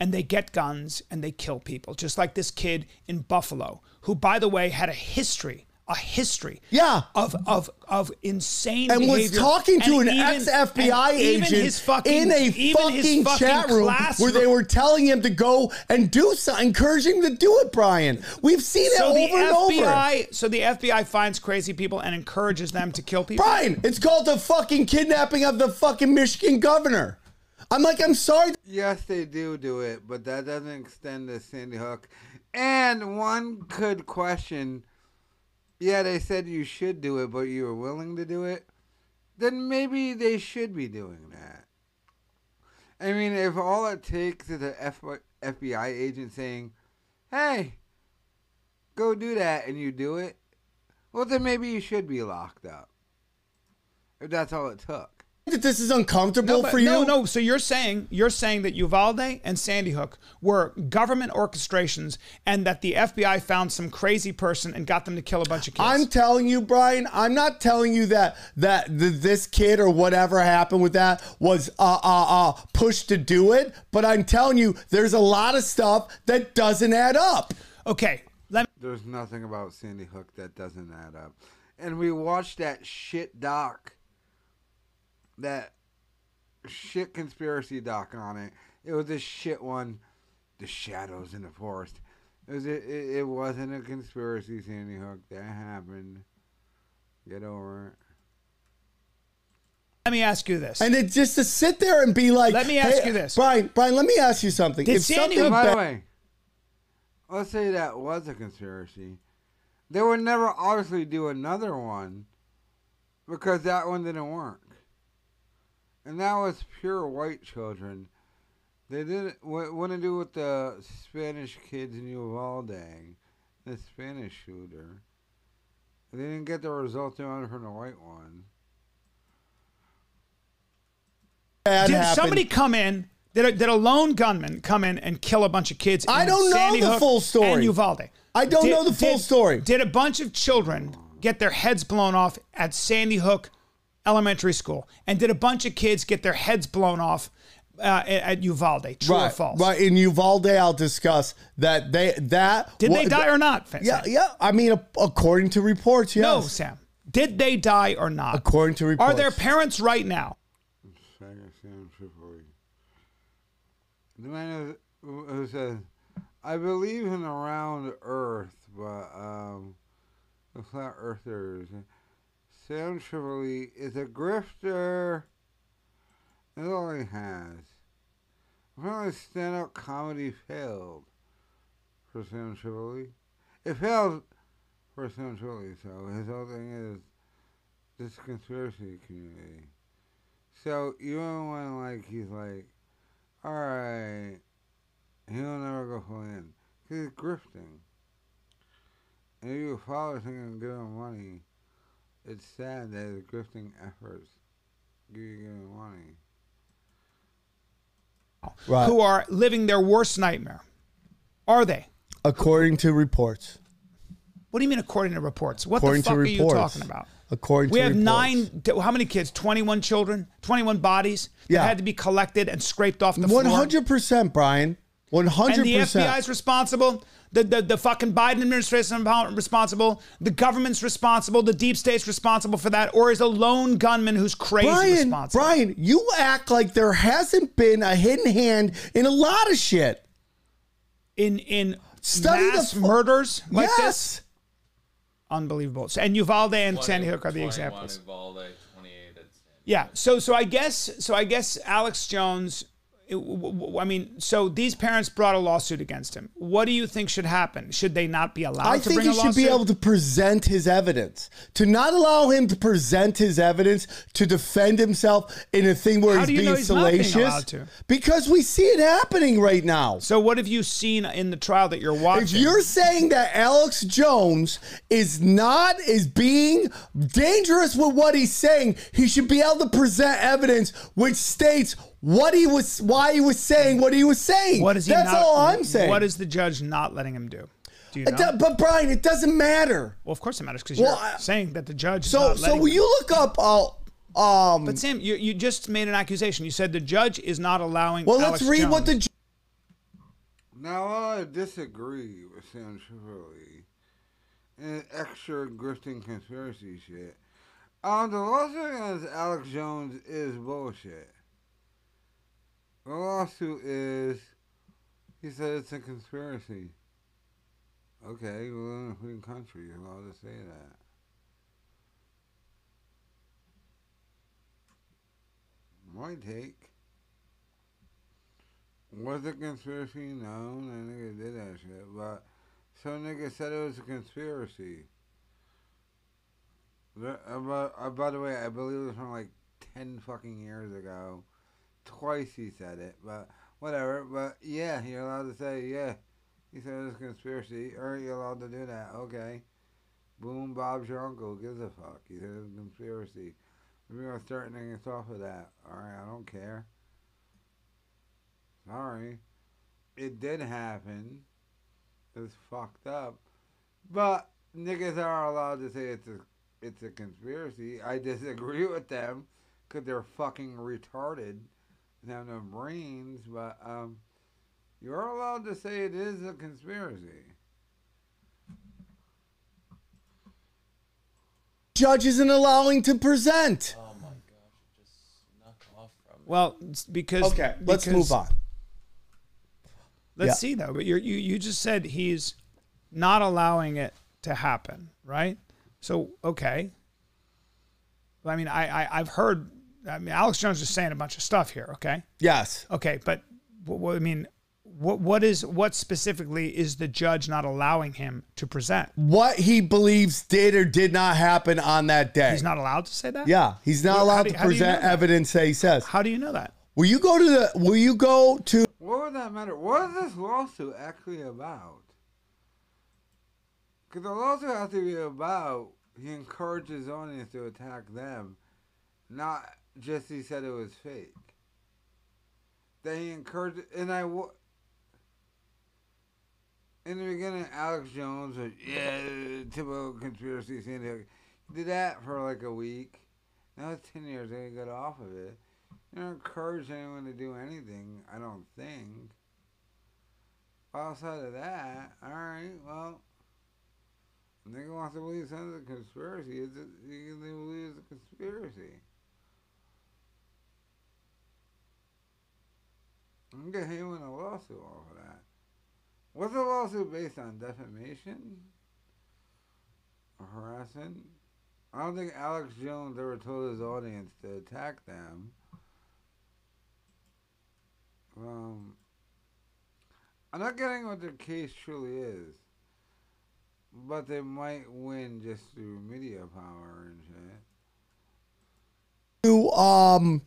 and they get guns and they kill people. Just like this kid in Buffalo, who, by the way, had a history. A history, yeah, of of of insane and was talking to And an even- ex FBI agent his fucking, in a even his fucking, fucking chat room class where they were telling him to go and do something, encouraging him to do it. Bryan, we've seen it so over the and over. FBI, so the FBI finds crazy people and encourages them to kill people. Bryan, it's called the fucking kidnapping of the fucking Michigan governor. I'm like, I'm sorry. Yes, they do do it, but that doesn't extend to Sandy Hook. And one could question, yeah, they said you should do it, but you were willing to do it. Then maybe they should be doing that. I mean, if all it takes is an FBI agent saying, "Hey, go do that," and you do it, well, then maybe you should be locked up. If that's all it took. That this is uncomfortable No, for you. no, no. So you're saying you're saying that Uvalde and Sandy Hook were government orchestrations, and that the FBI found some crazy person and got them to kill a bunch of kids. I'm telling you, Bryan. I'm not telling you that that th- this kid or whatever happened with that was uh uh uh pushed to do it. But I'm telling you, there's a lot of stuff that doesn't add up. Okay, let me- There's nothing about Sandy Hook that doesn't add up. And we watched that shit doc, that shit conspiracy doc on it. It was a shit one, The Shadows in the Forest. It, was a, it, it wasn't a conspiracy, Sandy Hook. That happened. Get over it. let me ask you this. And it's just to sit there and be like, Let me ask "Hey, you this. Bryan. Bryan, let me ask you something. Did if Sandy something Hook- By the way, let's say that was a conspiracy. They would never obviously do another one because that one didn't work. And that was pure white children. They didn't what what to do with the Spanish kids in Uvalde, the Spanish shooter. They didn't get the results they wanted from the white one. bad did happened- somebody come in? Did a, did a lone gunman come in and kill a bunch of kids? I don't know the Hook full story. And Uvalde. I don't Did- know the full did- story. Did a bunch of children get their heads blown off at Sandy Hook Elementary School? And did a bunch of kids get their heads blown off uh, at, at Uvalde? True or right, false? Right. In Uvalde, I'll discuss that they that Did they wa- die or not? Sam? Yeah, yeah. I mean, a- according to reports, yes. No, Sam. Did they die or not? According to reports, Are their parents right now? Saga Sam Tripoli. The man who who says, I believe in the round earth, but um, the flat earthers. Sam Tripoli is a grifter. That's all he has. Apparently, stand up comedy failed for Sam Tripoli. It failed for Sam Tripoli, so his whole thing is this conspiracy community. So even when like he's like All right. He'll never go for land. He's grifting. And you follow him and give him money, it's sad that the grifting efforts give you money. Right. who are living their worst nightmare. Are they? According to reports. What do you mean according to reports? What According the fuck to are you talking about? According we to We have reports. nine. How many kids? Twenty-one children. Twenty-one bodies that had to be collected and scraped off the One floor. hundred percent, Bryan. One hundred And the FBI is responsible. The, the the fucking Biden administration is responsible. The government's responsible. The deep state's responsible for that. Or is a lone gunman who's crazy Bryan, responsible? Bryan, you act like there hasn't been a hidden hand in a lot of shit. In in Study the mass fu- murders like Yes. this, unbelievable. So- And Uvalde and Sandy Hook are the examples. Uvalde, 28 at Yeah. So so I guess so I guess Alex Jones. It- w- w- I mean, so these parents brought a lawsuit against him. What do you think should happen? Should they not be allowed I to think he should be able to present his evidence. To not allow him to present his evidence to defend himself in a thing where How he's being he's being salacious. allowed to? Because we see it happening right now. So what have you seen in the trial that you're watching? If you're saying that Alex Jones is not is being dangerous with what he's saying, he should be able to present evidence which states what he was why he was saying what he was saying. what is he That's not, all I'm saying. What is the judge not letting him do? Do you know? do- but Bryan, it doesn't matter. well, of course it matters because Well, you're I- saying that the judge. is So not so will him. you look up uh, um But Sam, you, you just made an accusation. You said the judge is not allowing. Well, Alex let's read what the ju- Now, I disagree with Sam Tripoli and extra grifting conspiracy shit. Um, the lawsuit against Alex Jones is bullshit. The lawsuit is, he said it's a conspiracy. Okay, well, in a free country, you're allowed to say that. My take. Was it conspiracy? No, that nigga did that shit. But some nigga said it was a conspiracy. But, uh, by the way, I believe it was from like 10 fucking years ago. Twice he said it, but whatever. But yeah, you're allowed to say, yeah, he said it was a conspiracy. Or you're allowed to do that. Okay. Boom, Bob's your uncle. Gives a fuck? He said it was a conspiracy. We're going to start things off of that. Alright, I don't care. Sorry. It did happen. It's fucked up. But niggas are allowed to say it's a it's a conspiracy. I disagree with them because they're fucking retarded have no brains. But um, you're allowed to say it is a conspiracy. judge isn't allowing to present. Oh my gosh, just snuck off from Well, because Okay, let's move on. Let's Yeah. see though. But you're, you you just said he's not allowing it to happen, right? So okay. I mean, I, I I've heard. I mean, Alex Jones is saying a bunch of stuff here. Okay. Yes. Okay, but what, what I mean, what what is what specifically is the judge not allowing him to present? What he believes did or did not happen on that day. He's not allowed to say that. Yeah, he's not Well, allowed do- to how do you know present that? evidence that he says. How do you know that? Will you go to the? Will you go to? What would that matter? What is this lawsuit actually about? Because the lawsuit has to be about he encouraged his audience to attack them, not just he said it was fake. That he encouraged, and I wa- in the beginning, Alex Jones was yeah, typical conspiracy San. He did that for like a week. Now it's ten years. They got off of it. You don't encourage anyone to do anything. I don't think. Outside of that, all right. Well, nigga wants to believe something's a conspiracy. It's a, you can believe it's a conspiracy. I'm win a lawsuit over that. What's the lawsuit based on? Defamation? Or harassment? I don't think Alex Jones ever told his audience to attack them. Um, I'm not getting what their case truly is, but they might win just through media power and shit. to um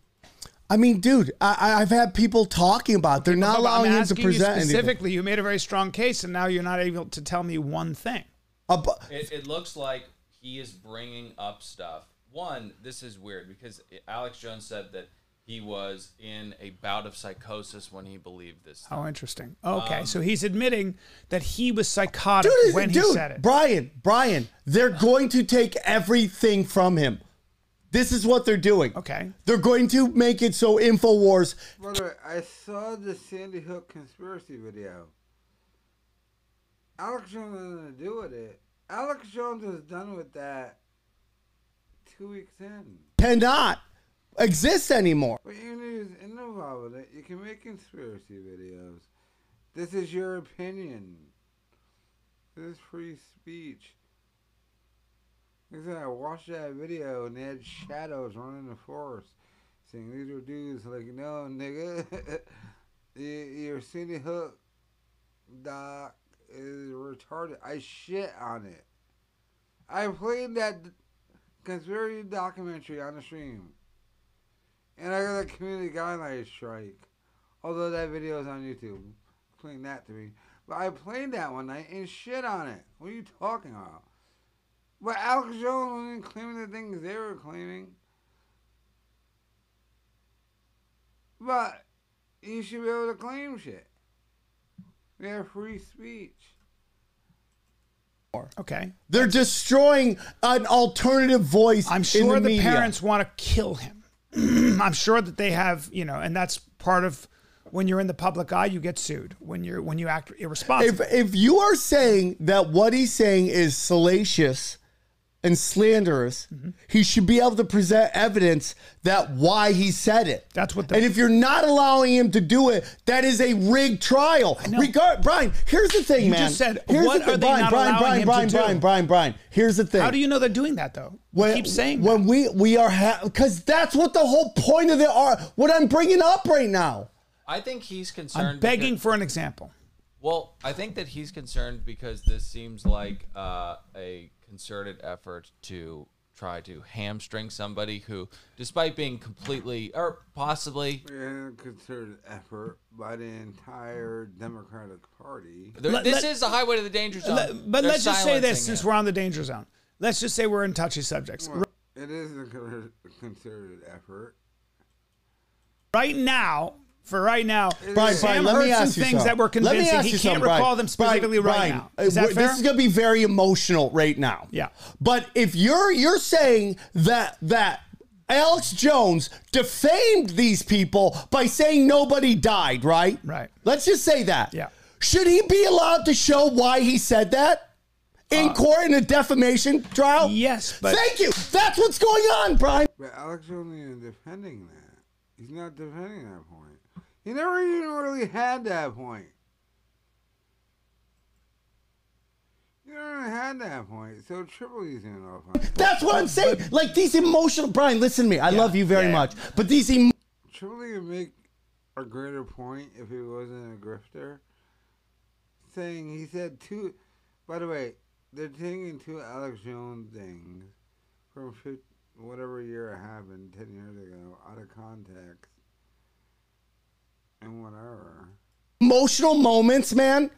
I mean, dude, I, I- I've had people talking about. They're not allowing him to asking you present anything. specifically. You made a very strong case, and now you're not able to tell me one thing. It, it looks like he is bringing up stuff. One, this is weird because Alex Jones said that he was in a bout of psychosis when he believed this. How interesting. Okay, Um, so he's admitting that he was psychotic dude, when dude, he said it. Bryan, Bryan, they're going to take everything from him. This is what they're doing. Okay. They're going to make it so Infowars. Brother, I saw the Sandy Hook conspiracy video. Alex Jones has nothing to do with it. Alex Jones was done with that two weeks in. cannot exist anymore. But you need to involved with it. You can make conspiracy videos. This is your opinion. This is free speech. I watched that video and they had shadows running the forest saying these were dudes like, no, nigga, you- your Sandy Hook doc is retarded. I shit on it. I played that conspiracy documentary on the stream. And I got a community guidelines strike. Although that video is on YouTube. Explain that to me. But I played that one night and shit on it. What are you talking about? But Alex Jones wasn't claiming the things they were claiming. But you should be able to claim shit. We have free speech. Okay. They're destroying an alternative voice. I'm in sure the, the, media. parents want to kill him. I'm sure that they have, you know, and that's part of when you're in the public eye, you get sued when you're when you act irresponsible. If if you are saying that what he's saying is salacious and slanderous, Mm-hmm. he should be able to present evidence that why he said it. That's what. The- and if you're not allowing him to do it, that is a rigged trial. Regard, Bryan. Here's the thing, You man. just said, here's what the thing, are they Bryan, not Bryan, allowing Bryan, him Bryan, to do? Bryan, Bryan, Bryan. Here's the thing. How do you know they're doing that though? When, Keep saying when we we are because that's what the whole point of the art. What I'm bringing up right now. I think he's concerned. I'm begging because- for an example. Well, I think that he's concerned because this seems like uh, a concerted effort to try to hamstring somebody who, despite being completely or possibly, And a concerted effort by the entire Democratic Party. Th- this is the highway to the danger zone. Let- but They're let's just say this silencing since him. we're on the danger zone. Let's just say we're in touchy subjects. Well, it is a concerted effort. Right now, for right now, Bryan, Sam Bryan, let heard me some ask you things something. that were Let me convincing. ask He you can't something, recall Bryan. them specifically Bryan, right Bryan, now. Is uh, that This fair? is going to be very emotional right now. Yeah. But if you're you're saying that that Alex Jones defamed these people by saying nobody died, right? Right. Let's just say that. Yeah. Should he be allowed to show why he said that in court in a defamation trial? Uh, Yes, but Thank you. That's what's going on, Bryan. But Alex only is defending that. He's not defending that point. He never even really had that point. He never had that point. So Tripoli's in off. That's what I'm saying. Like these emotional Bryan, listen to me. I love you very yeah, yeah. much. But these em- Tripoli would make a greater point if he wasn't a grifter. Saying he said two. By the way, they're taking two Alex Jones things from 50, whatever year it happened, 10 years ago, out of context. And whatever. emotional moments, man.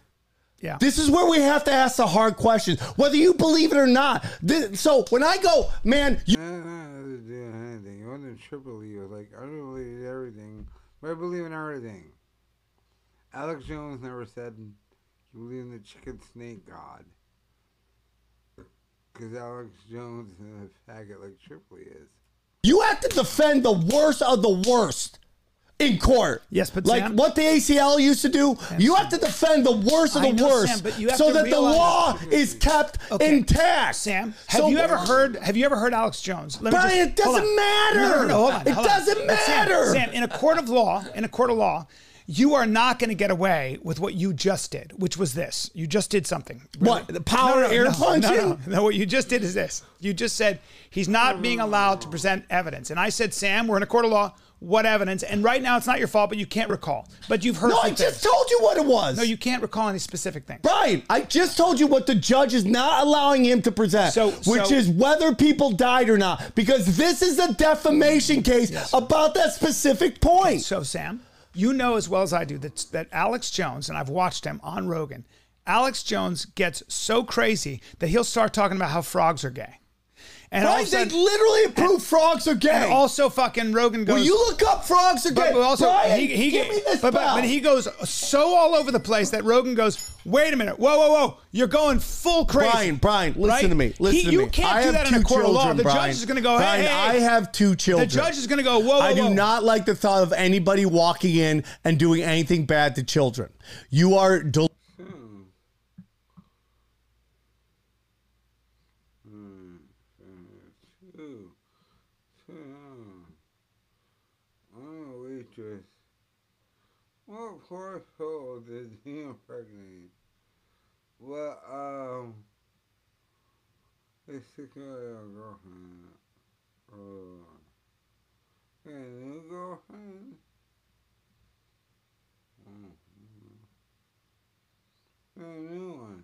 Yeah. This is where we have to ask the hard questions, whether you believe it or not. Thi- so when I go, man, you, No, no, no, no, doing anything. It wasn't Tripoli. It was like, I don't believe in everything, but I believe in everything. Alex Jones never said he believed in the chicken snake god. Because Alex Jones is a faggot like Tripoli is. you have to defend the worst of the worst in court. Yes, but like Sam- what the ACL used to do, you have to defend the worst of the know, worst, Sam, but you have so that the law is kept Okay. intact. Sam, have So- you ever heard? Have you ever heard Alex Jones? Let me Bryan, just- it doesn't on. matter. No, no, no, hold on. It hold on. doesn't Sam- matter. Sam, in a court of law, in a court of law, you are not going to get away with what you just did, which was this. You just did something. What, the power air punching? No, what you just did is this. You just said he's not being allowed to present evidence, and I said, Sam, we're in a court of law. What evidence. And right now, it's not your fault, but you can't recall. But you've heard. No, I some just told you what it was. No, you can't recall any specific things. Brian, I just told you what the judge is not allowing him to present, So- which so- is whether people died or not, because this is a defamation case about that specific point. So, Sam, you know as well as I do that that Alex Jones, and I've watched him on Rogan. Alex Jones gets so crazy that he'll start talking about how frogs are gay. And all Brian, they sudden- literally approve frogs are gay. And also, fucking Rogan goes. Will you look up frogs are gay? But, but also, Brian, he, he give me this but, but, but he goes so all over the place that Rogan goes, "Wait a minute, whoa, whoa, whoa! You're going full crazy." Brian, Brian, listen Right? to me. Listen He- to you me. can't I do have that in a two court of law. children, The Brian. judge is going to go, "Hey, Brian, hey, I have two children. The judge is going to go, "Whoa, whoa, I do whoa." not like the thought of anybody walking in and doing anything bad to children. You are. Del- Two. Two. I'm a waitress. What household is he impregnating? Well, um, it's a girlfriend. Oh. New girlfriend? Mm-hmm. A new one.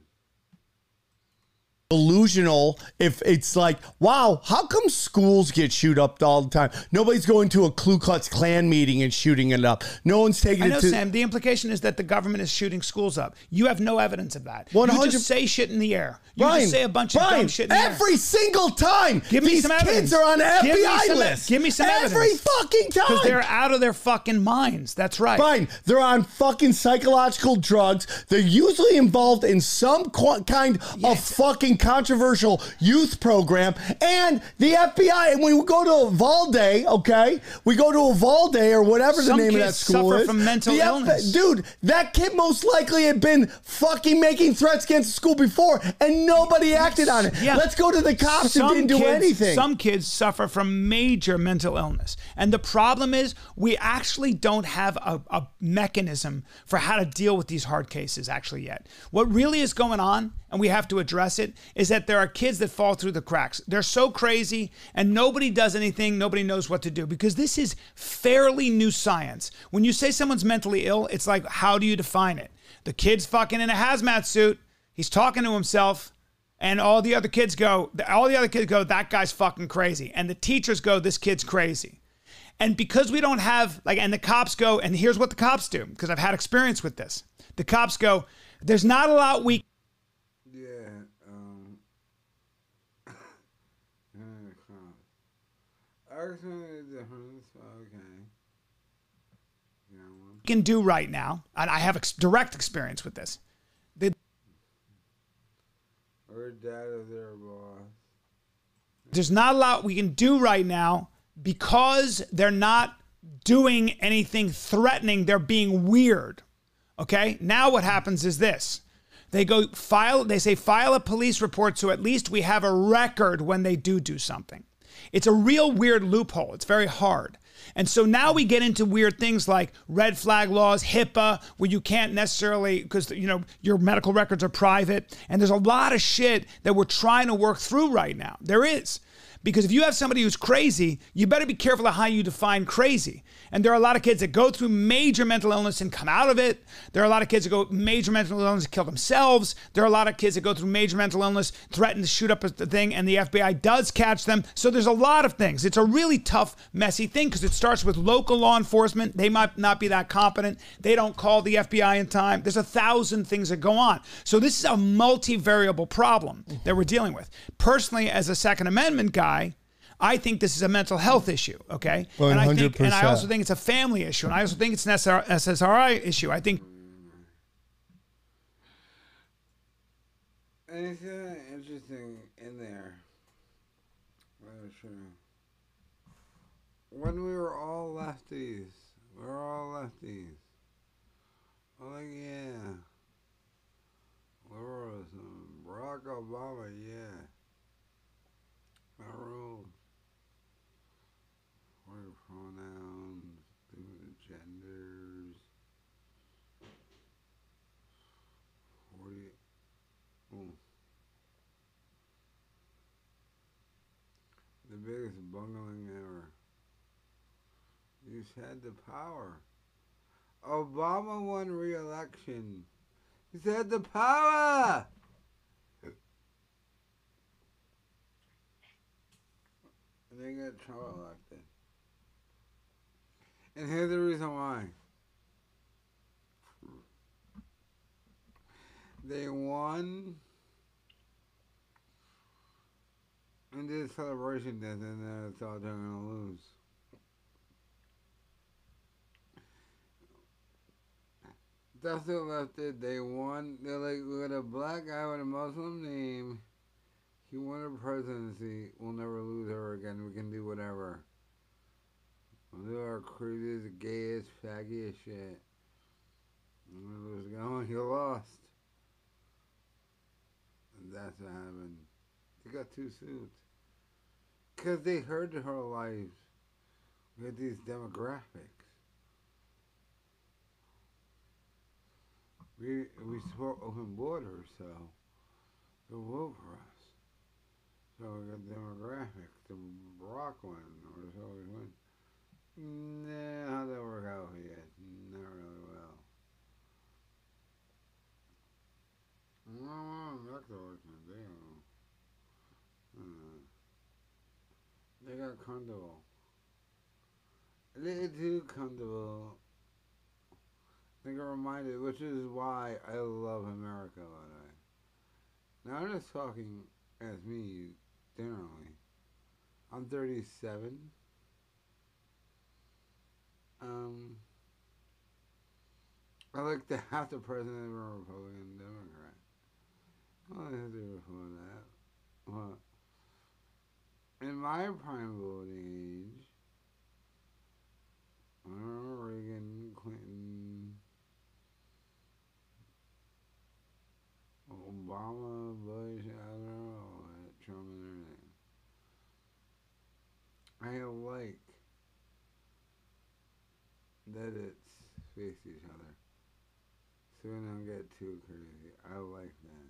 Delusional if it's like, wow, how come schools get shoot up all the time? Nobody's going to a Ku Klux Klan meeting and shooting it up. No one's taking it I it know, to. Sam. The implication is that the government is shooting schools up. You have no evidence of that. 100- You just say shit in the air. You Brian, just say a bunch of Brian, dumb shit in the air. every single time. Give me these some kids evidence. are on Give me FBI some- lists. Give me some every evidence. Every fucking time. Because they're out of their fucking minds. That's right. Fine, they're on fucking psychological drugs. They're usually involved in some qu- kind of fucking controversial youth program. And the FBI, and we go to Uvalde, okay, we go to Uvalde or whatever Some the name of that kids school suffer is. from mental The F- illness. dude, that kid most likely had been fucking making threats against the school before, and nobody acted on it. Yeah. Let's go to the cops who Some didn't do kids- anything. Some kids suffer from major mental illness. And the problem is, we actually don't have a, a mechanism for how to deal with these hard cases actually yet. What really is going on, and we have to address it, is that there are kids that fall through the cracks. They're so crazy, and nobody does anything, nobody knows what to do because this is fairly new science. When you say someone's mentally ill, it's like, how do you define it? The kid's fucking in a hazmat suit, he's talking to himself. And all the other kids go, all the other kids go, that guy's fucking crazy. And the teachers go, this kid's crazy. And because we don't have, like, and the cops go, and here's what the cops do, because I've had experience with this. The cops go, there's not a lot we. Yeah, um. Actually, difference. Okay. Yeah, one. can do right now, and I have ex- direct experience with this. They, Or dad is their boss. there's not a lot we can do right now because they're not doing anything threatening. They're being weird. Okay. Now what happens is this. They go file, they say file a police report so at least we have a record when they do do something. It's a real weird loophole. It's very hard. And so now we get into weird things like red flag laws, HIPAA, where you can't necessarily, because, you know, your medical records are private. And there's a lot of shit that we're trying to work through right now. There is. Because if you have somebody who's crazy, you better be careful of how you define crazy. And there are a lot of kids that go through major mental illness and come out of it. There are a lot of kids that go major mental illness and kill themselves. There are a lot of kids that go through major mental illness, threaten to shoot up a thing, and the FBI does catch them. So there's a lot of things. It's a really tough, messy thing because it starts with local law enforcement. They might not be that competent. They don't call the FBI in time. There's a thousand things that go on. So this is a multi-variable problem that we're dealing with. Personally, as a Second Amendment guy, I think this is a mental health issue, okay? And I think, and I also think it's a family issue, and I also think it's an SR, SSRI issue. I think Anything interesting in there? That's true. When we were all lefties, we're all lefties. I'm like, yeah. Liberalism. Barack Obama, yeah. Ruled. What pronouns, genders. 40. Ooh. The biggest bungling ever. He's had the power. Obama won re-election. He's had the power. They got Trump elected. And here's the reason why. They won and did a celebration then, and then thought they were gonna lose. That's what left it. They won. They're like, got a black guy with a Muslim name. He won a presidency. We'll never lose her again. We can do whatever. We'll do our craziest, gayest, faggiest shit. And we lose again. Oh, you lost. And that's what happened. They got two suits. Because they heard her lives with these demographics. We we support open borders, so they'll vote for us. So demographics, the Barack one, or so we went. Nah, how'd that work out yet? Not really well. No, that's the election. They don't. Uh, they got comfortable. They too comfortable. They got reminded, which is why I love America. By the way. Now I'm just talking as me generally. I'm 37. Um, I like to have the president of a Republican Democrat. Well, I have to before that. Well, in my prime voting age, Reagan, Clinton, Obama, Bush, I don't know, Trump and everything. I like that it's face each other. So we don't get too crazy. I like that.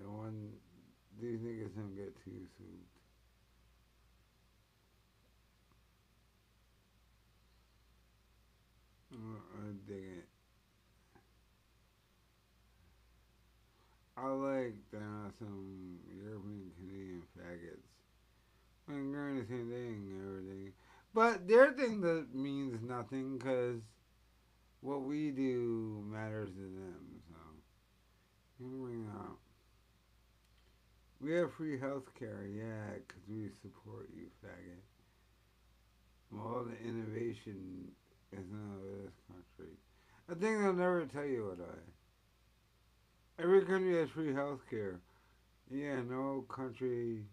The one, these niggas don't get too souped. I dig it. I like that some. I'm going the same thing everything. But their thing that means nothing because what we do matters to them. So, bring it. We have free health care, yeah, because we support you, faggot. All the innovation is not of this country. I think they'll never tell you what I. Every country has free health care. Yeah, no country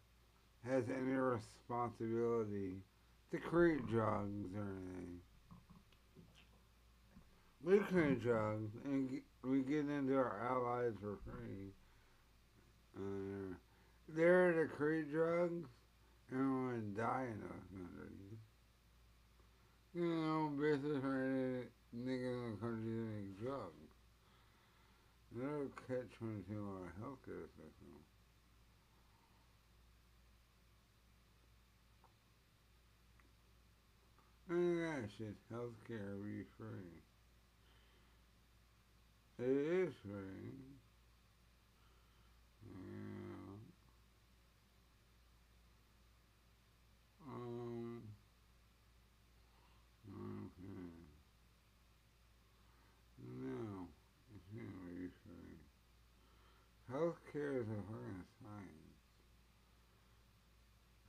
has any responsibility to create drugs or anything. We create drugs and we get into our allies for free. Uh, they're to create drugs and everyone die in those countries. You know, business right niggas in the country make drugs. They'll catch 22 our healthcare system. That shit, healthcare be free. It is free. Yeah. Um. Okay. No, it's not be free. Healthcare is a fucking science.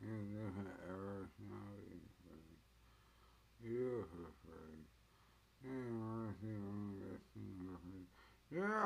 It's different errors, not be free. You're for free. University of Investing for free. You're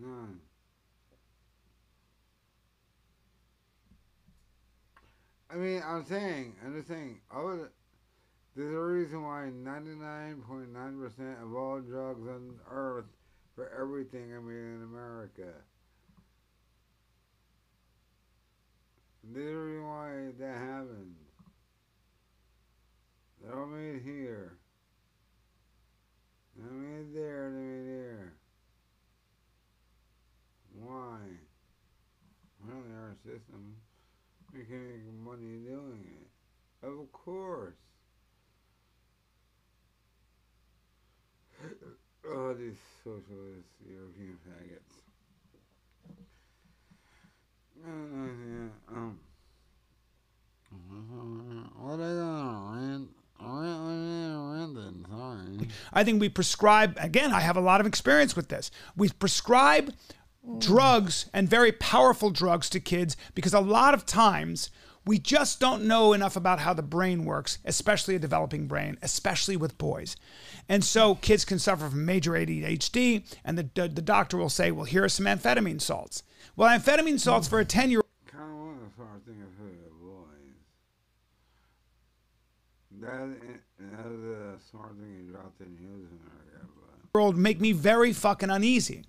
None. I mean, I'm saying, I'm just saying, all the, There's a reason why 99.9% of all drugs on earth for everything are made in America. There's a reason why that happens. They're all made here. They're made there, they're made there. Why? Well, our system. We can make money doing it. Of course. Oh, these socialist European faggots. Uh, yeah, um. I think we prescribe, again, I have a lot of experience with this. We prescribe drugs and very powerful drugs to kids because a lot of times we just don't know enough about how the brain works, especially a developing brain, especially with boys. And so kids can suffer from major ADHD, and the, the, the doctor will say, Well, here are some amphetamine salts. Well, amphetamine salts for a 10 year kind of want to start thinking for the boys. That, eh, that was a smart thing you dropped in using old make me very fucking uneasy.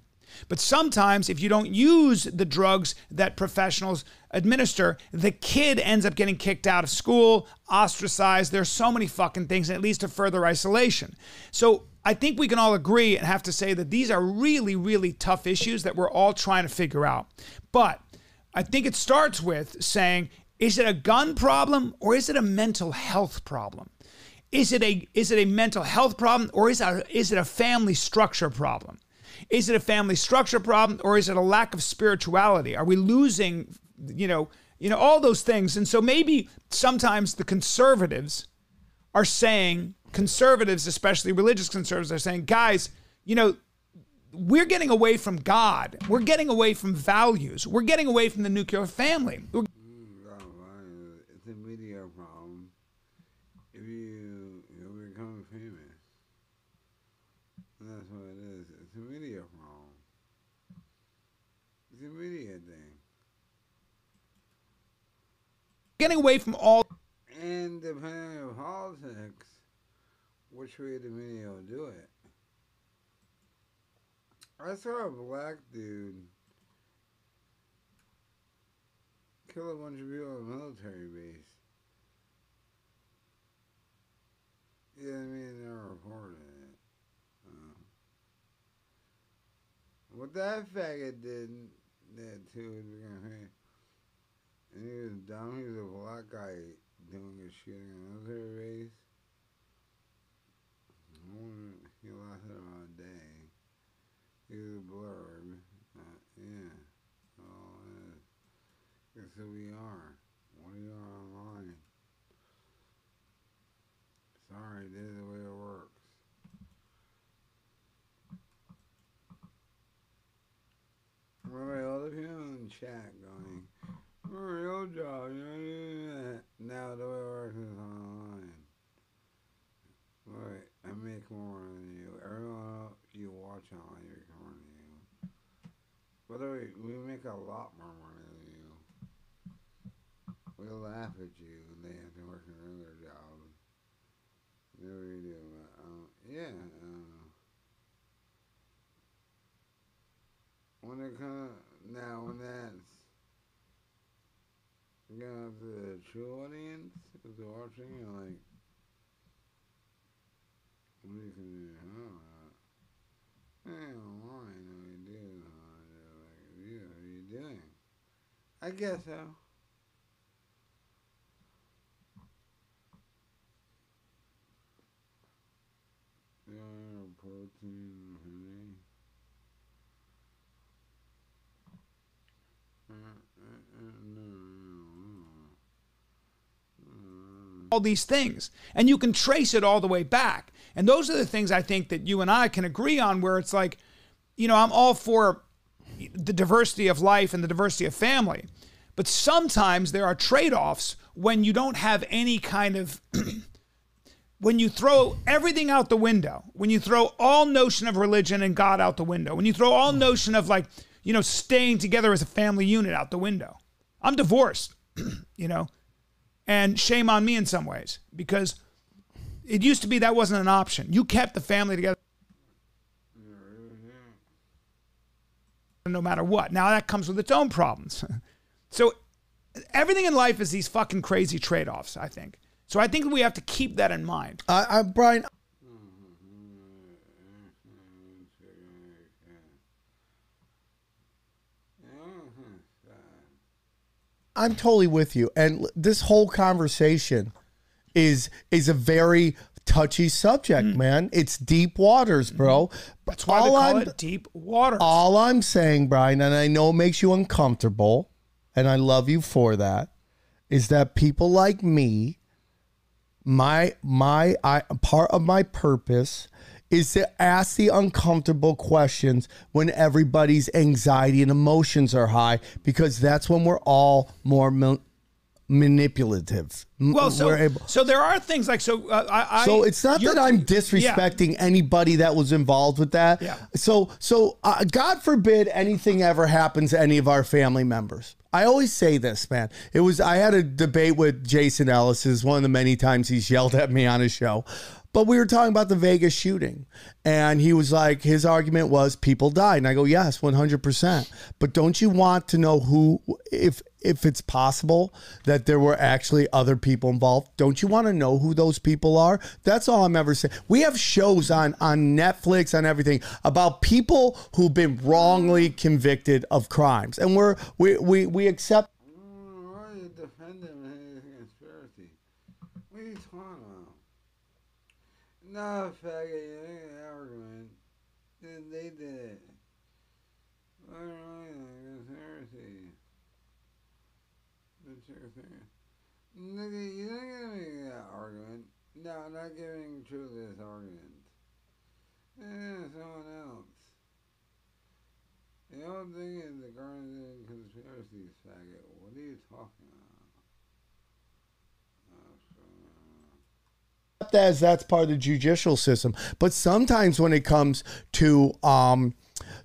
But sometimes, if you don't use the drugs that professionals administer, the kid ends up getting kicked out of school, ostracized. There's so many fucking things, and it leads to further isolation. So I think we can all agree and have to say that these are really, really tough issues that we're all trying to figure out. But I think it starts with saying, is it a gun problem or is it a mental health problem? Is it a is it a mental health problem or is a, is it a family structure problem? Is it a family structure problem or is it a lack of spirituality? Are we losing, you know, you know all those things? And so maybe sometimes the conservatives are saying conservatives, especially religious conservatives, are saying, guys, you know, we're getting away from God. We're getting away from values. We're getting away from the nuclear family. We're it's a media problem. If you you become famous, that's what it is. It's a media problem. Media thing. getting away from all And depending on politics, which way the media will do it. I saw a black dude kill a bunch of people at a military base. Yeah, I mean, they're reporting it. Uh, what that faggot did, that too, and he was dumb. He was a black guy doing a shooting at a military base. Only- He lasted about a day. He was a blurb. Uh, yeah. Oh, guess who we are. What are you online? Sorry, this is the way it works. Remember all the people chat going, real job, you know, now the way it works is online. Wait, I make more than you. Everyone else you watch online, you make more than you. By the way, we make a lot more money than you. We laugh at you when they have to work regular jobs. Yeah, we do. But, um, yeah. Uh, when it comes now, when that's to the true audience who's watching, you're like, what do you can do? Huh? Hey, what do you do? Like, you, what are you doing? I guess so. Yeah, protein, honey. Uh, uh, uh, no, no, no. All these things. And you can trace it all the way back. And those are the things I think that you and I can agree on where it's like, you know, I'm all for the diversity of life and the diversity of family. But sometimes there are trade offs when you don't have any kind of, when you throw everything out the window, when you throw all notion of religion and God out the window, when you throw all hmm. notion of like, you know, staying together as a family unit out the window. I'm divorced, you know, and shame on me in some ways because It used to be that wasn't an option. You kept the family together no matter what. Now that comes with its own problems. so everything in life is these fucking crazy trade-offs, I think. So I think we have to keep that in mind. I, I Brian. I'm totally with you. And this whole conversation is is a very touchy subject, man. It's deep waters, bro. Mm. Mm-hmm. That's why call it deep water. All I'm saying, Brian, and I know it makes you uncomfortable, and I love you for that, is that people like me, my my I part of my purpose is to ask the uncomfortable questions when everybody's anxiety and emotions are high because that's when we're all more ma- manipulative. Well, so able- so there are things like so. Uh, I, I so it's not that I'm yeah. disrespecting anybody that was involved with that. Yeah. So so uh, God forbid anything ever happens to any of our family members. I always say this, man. It was I had a debate with Jason Ellis. Is one of the many times he's yelled at me on his show. But we were talking about the Vegas shooting, and he was like, his argument was people died, and I go, yes, one hundred percent. But don't you want to know who, if if it's possible that there were actually other people involved? Don't you want to know who those people are? That's all I'm ever saying. We have shows on on Netflix on everything about people who've been wrongly convicted of crimes, and we're we we we accept. Why are you defending his conspiracy? What are you talking about? No, faggot, you ain't argument. They, did it. Why are you conspiracy? Conspiracy. Nigga, you're not gonna make that argument. No, I'm not giving truth this argument. Eh, someone else. The whole thing is the Garden conspiracy faggot. What are you talking about? accept that as that's part of the judicial system. But sometimes when it comes to um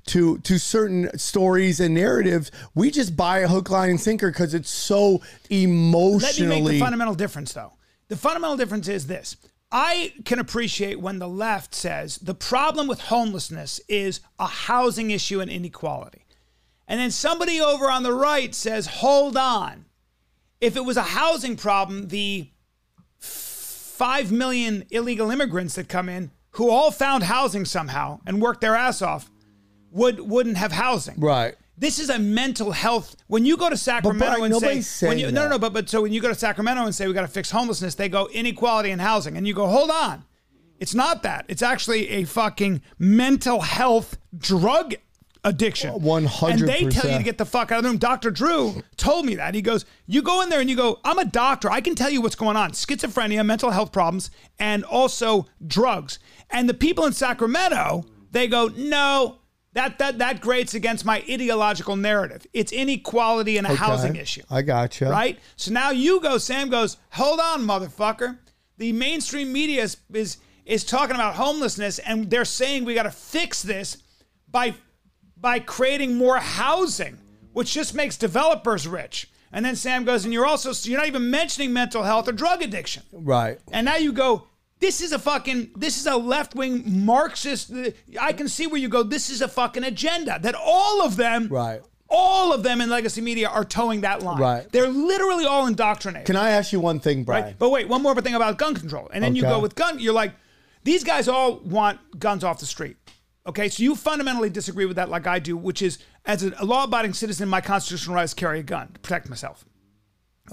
to to certain stories and narratives, we just buy a hook, line, and sinker because it's so emotionally. Let me make the fundamental difference, though. The fundamental difference is this. I can appreciate when the left says the problem with homelessness is a housing issue and inequality. And then somebody over on the right says, hold on. If it was a housing problem, the 5 million illegal immigrants that come in who all found housing somehow and worked their ass off would wouldn't have housing. Right. This is a mental health. When you go to Sacramento Brian, and say, when you, no, no, no, but but so when you go to Sacramento and say we got to fix homelessness, they go inequality in housing, and you go, hold on, it's not that. It's actually a fucking mental health drug addiction. One hundred And they tell you to get the fuck out of the room. Dr. Drew told me that. He goes, You go in there and you go, I'm a doctor. I can tell you what's going on schizophrenia, mental health problems, and also drugs. And the people in Sacramento, they go, No, that, that, that grates against my ideological narrative. It's inequality and a Okay. housing issue. I gotcha. Right? So now you go, Sam goes, hold on, motherfucker. The mainstream media is is, is talking about homelessness and they're saying we gotta fix this by by creating more housing, which just makes developers rich. And then Sam goes, and you're also you're not even mentioning mental health or drug addiction. Right. And now you go, this is a fucking, this is a left wing Marxist. I can see where you go, this is a fucking agenda that all of them, Right. all of them in legacy media are toeing that line. Right. They're literally all indoctrinated. Can I ask you one thing, Brian? Right. But wait, one more thing about gun control. And then you Okay. go with gun, you're like, these guys all want guns off the street. Okay, so you fundamentally disagree with that, like I do, which is as a law abiding citizen, my constitutional right is carry a gun to protect myself.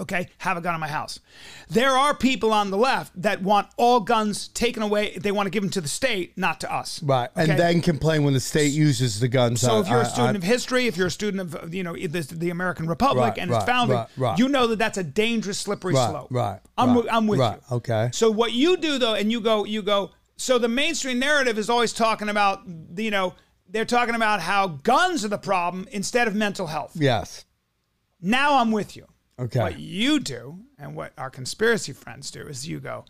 Okay, have a gun in my house. There are people on the left that want all guns taken away. They want to give them to the state, not to us. Right. And then complain when the state uses the guns. So on- if you're a student on- of history, if you're a student of you know the, the American Republic Right, and its right, founding, right, you know that that's a dangerous slippery slope. right, I'm right, I'm with right, you. okay. So what you do though, and you go you go. So the mainstream narrative is always talking about you know they're talking about how guns are the problem instead of mental health. Yes. Now I'm with you. Okay. What you do and what our conspiracy friends do is you go,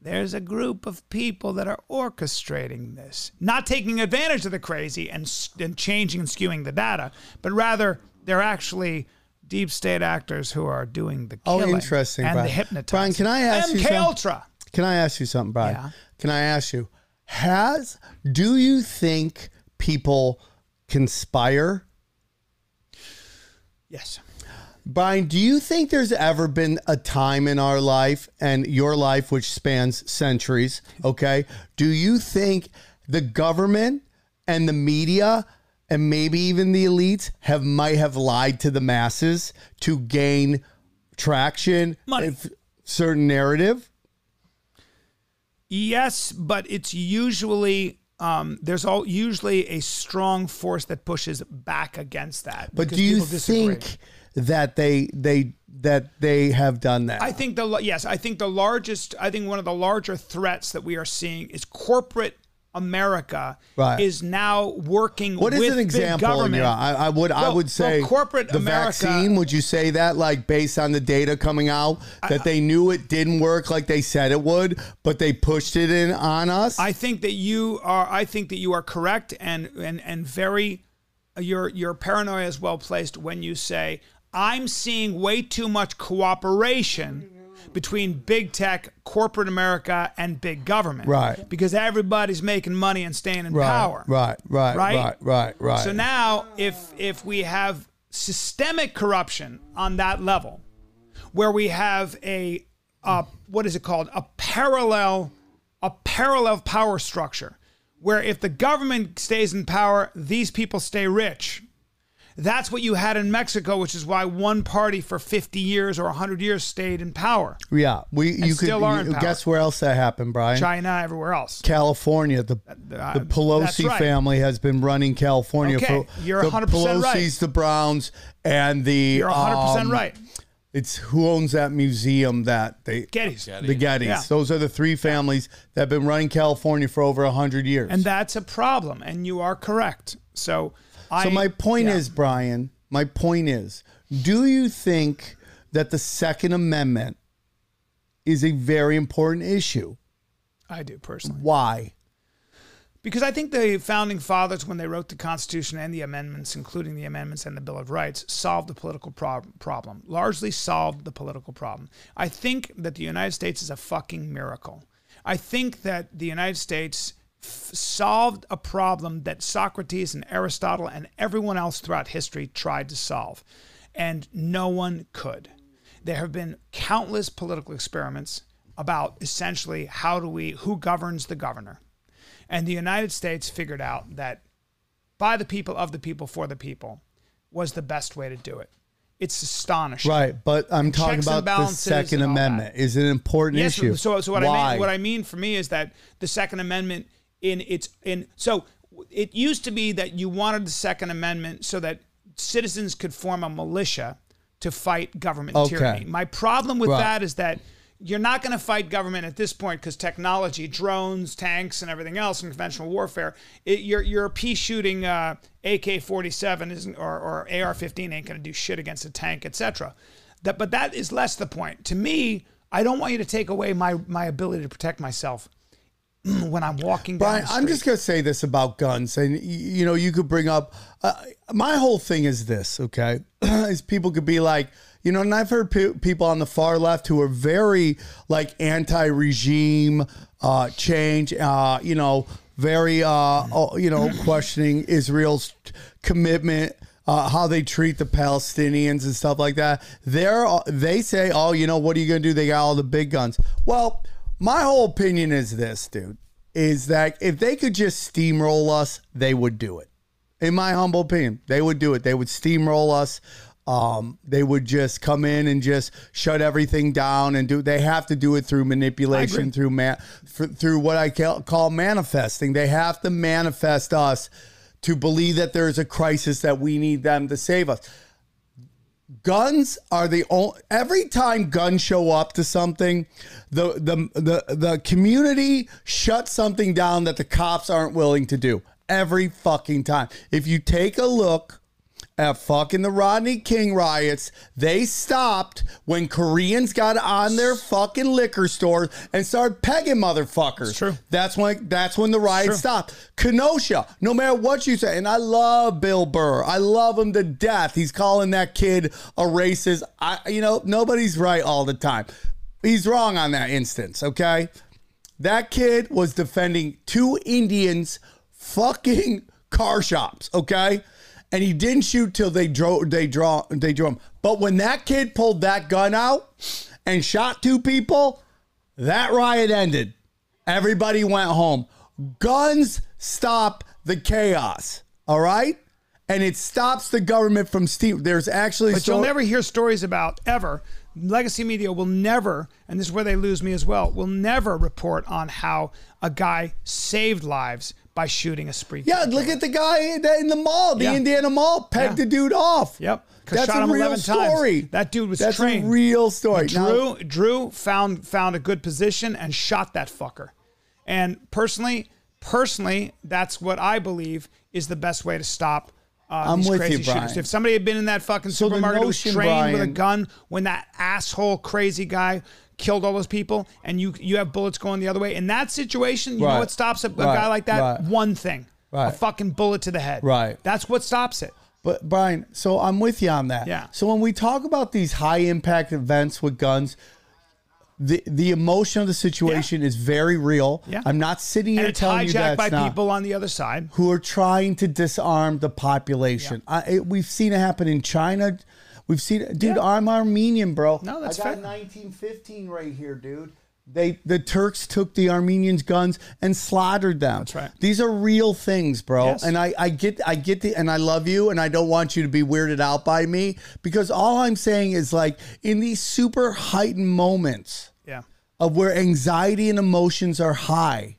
there's a group of people that are orchestrating this, not taking advantage of the crazy and, and changing and skewing the data, but rather they're actually deep state actors who are doing the Oh, killing interesting, and Brian. the hypnotizing. Brian, can I ask you MK something? Ultra. Can I ask you something, Brian? Yeah. Can I ask you, has do you think people conspire? Yes. Brian, do you think there's ever been a time in our life and your life, which spans centuries, okay? Do you think the government and the media and maybe even the elites have might have lied to the masses to gain traction, Money. certain narrative? Yes, but it's usually um, there's all usually a strong force that pushes back against that. But do you think that they they that they have done that? I think the yes, I think the largest, I think one of the larger threats that we are seeing is corporate America Right. is now working. What is with an example? In your, I, I would I would say well, corporate the America. vaccine. Would you say that like based on the data coming out that they knew it didn't work like they said it would, but they pushed it in on us? I think that you are. I think that you are correct and and and very. Your your paranoia is well placed when you say I'm seeing way too much cooperation between big tech, corporate America, and big government. Right. Because everybody's making money and staying in right, power. right, right, Right? right, right, right. So now, if if we have systemic corruption on that level, where we have a uh, what is it called a parallel a parallel power structure, where if the government stays in power, these people stay rich. That's what you had in Mexico, which is why one party for 50 years or 100 years stayed in power. yeah, we And you could still are in you- power. guess where else that happened, Brian? China, everywhere else. California. The uh, the Pelosi right. family has been running California Okay, for you're 100% right. Pelosi's, the Browns, and the You're 100% um, right. It's who owns that museum that they Gettys. the Gettys. Yeah. Those are the three families that have been running California for over hundred years. And that's a problem, and you are correct. So, I, so my point yeah. is, Brian, my point is, do you think that the Second Amendment is a very important issue? I do personally. Why? Because I think the founding fathers, when they wrote the Constitution and the amendments, including the amendments and the Bill of Rights, solved the political prob- problem, largely solved the political problem. I think that the United States is a fucking miracle. I think that the United States solved a problem that Socrates and Aristotle and everyone else throughout history tried to solve, and no one could. There have been countless political experiments about essentially how do we, who governs the governor. And the United States figured out that by the people, of the people, for the people was the best way to do it. It's astonishing. Right, but I'm talking Checks about the Second Amendment. Is it an important Yes. issue? So, so what Why? I mean, what I mean for me is that the Second Amendment in its in so it used to be that you wanted the Second Amendment so that citizens could form a militia to fight government Okay. tyranny. My problem with Right. that is that you're not going to fight government at this point because technology, drones, tanks, and everything else in conventional warfare, it, your your pea shooting uh, AK-47 isn't or, or AR-15 ain't going to do shit against a tank, etc. That, but that is less the point. To me, I don't want you to take away my my ability to protect myself when I'm walking down Brian, I'm just gonna say this about guns, and you know, you could bring up. Uh, my whole thing is this, okay? is people could be like, you know, and I've heard pe- people on the far left who are very like anti-regime uh, change, uh, you know, very, uh, oh, you know, questioning Israel's commitment. Uh, how they treat the Palestinians and stuff like that. They're they say, oh, you know, what are you gonna do? They got all the big guns. Well, my whole opinion is this, dude, is that if they could just steamroll us, they would do it. In my humble opinion, they would do it. They would steamroll us. Um, they would just come in and just shut everything down and do. They have to do it through manipulation, through man, through what I call, call manifesting. They have to manifest us to believe that there is a crisis that we need them to save us guns are the only every time guns show up to something the the the, the community shuts something down that the cops aren't willing to do. Every fucking time. If you take a look at fucking the Rodney King riots, they stopped when Koreans got on their fucking liquor stores and started pegging motherfuckers. true. That's when that's when the riots stopped. Kenosha, no matter what you say, and I love Bill Burr. I love him to death. He's calling that kid a racist. I you know, nobody's right all the time. he's wrong on that instance, okay? That kid was defending two Indians fucking car shops, okay? And he didn't shoot till they drove they draw they drew him. But when that kid pulled that gun out and shot two people, that riot ended. Everybody went home. Guns stop the chaos, all right? And it stops the government from steam. There's actually But so- you'll never hear stories about ever. Legacy media will never, and this is where they lose me as well, will never report on how a guy saved lives by shooting a spree. Yeah, look at the guy in the mall, the Yeah. Indiana Mall, pegged Yeah. the dude off. Yep. That's shot a him real 11 story. times. That dude was That's trained. a real story. Drew Now- Drew found found a good position and shot that fucker. And personally, personally, that's what I believe is the best way to stop uh, I'm these with crazy you, shooters. Brian. If somebody had been in that fucking So supermarket who was notion, trained with a gun when that asshole crazy guy killed all those people and you you have bullets going the other way in that situation you know what stops a, a Right. guy like that Right. one thing a fucking bullet to the head Right. that's what stops it But Brian, so I'm with you on that. Yeah. So when we talk about these high impact events with guns, the the emotion of the situation is very real. Yeah. I'm not sitting here telling you hijacked that's by not. people on the other side who are trying to disarm the population. I, it, we've seen it happen in China. We've seen it, dude. I'm Armenian, bro. No, that's I got fair. 1915 right here, dude. They the Turks took the Armenians' guns and slaughtered them. That's right. These are real things, bro. Yes. And I, I get I get the and I love you and I don't want you to be weirded out by me because all I'm saying is like in these super heightened moments yeah of where anxiety and emotions are high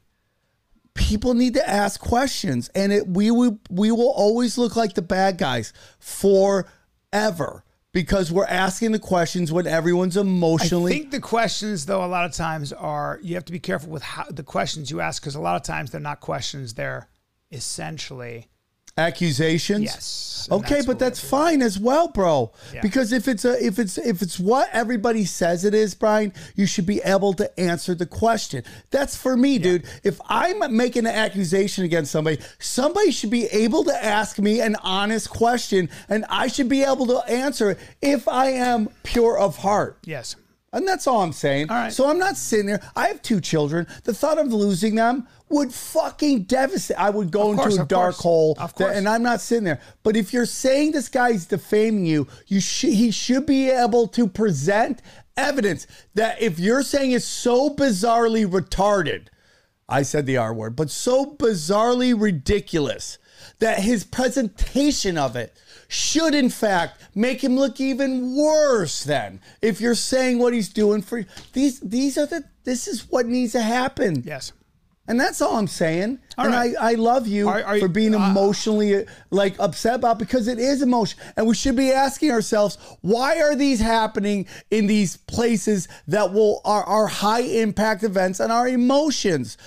people need to ask questions and it we will we will always look like the bad guys forever because we're asking the questions when everyone's emotionally I think the questions, though, a lot of times are you have to be careful with how the questions you ask because a lot of times they're not questions; they're essentially accusations? Yes, okay that's but that's fine as well bro. Yeah. because if it's a if it's if it's what everybody says it is brian you should be able to answer the question. That's for me dude. If i'm making an accusation against somebody somebody should be able to ask me an honest question and i should be able to answer it if i am pure of heart. Yes. And that's all I'm saying. All right. So I'm not sitting there. I have two children. The thought of losing them would fucking devastate. I would go Of course, into a dark course. hole. Of that- course. and I'm not sitting there. But if you're saying this guy's defaming you, you should he should be able to present evidence that if you're saying it's so bizarrely retarded, I said the R word, but so bizarrely ridiculous that his presentation of it should in fact make him look even worse then if you're saying what he's doing for you, these these are the this is what needs to happen. Yes. and that's all i'm saying. All and right. I, I love you Are- are for being uh, emotionally like upset about because it is emotion. And we should be asking ourselves why are these happening in these places that will are, are high impact events and our emotions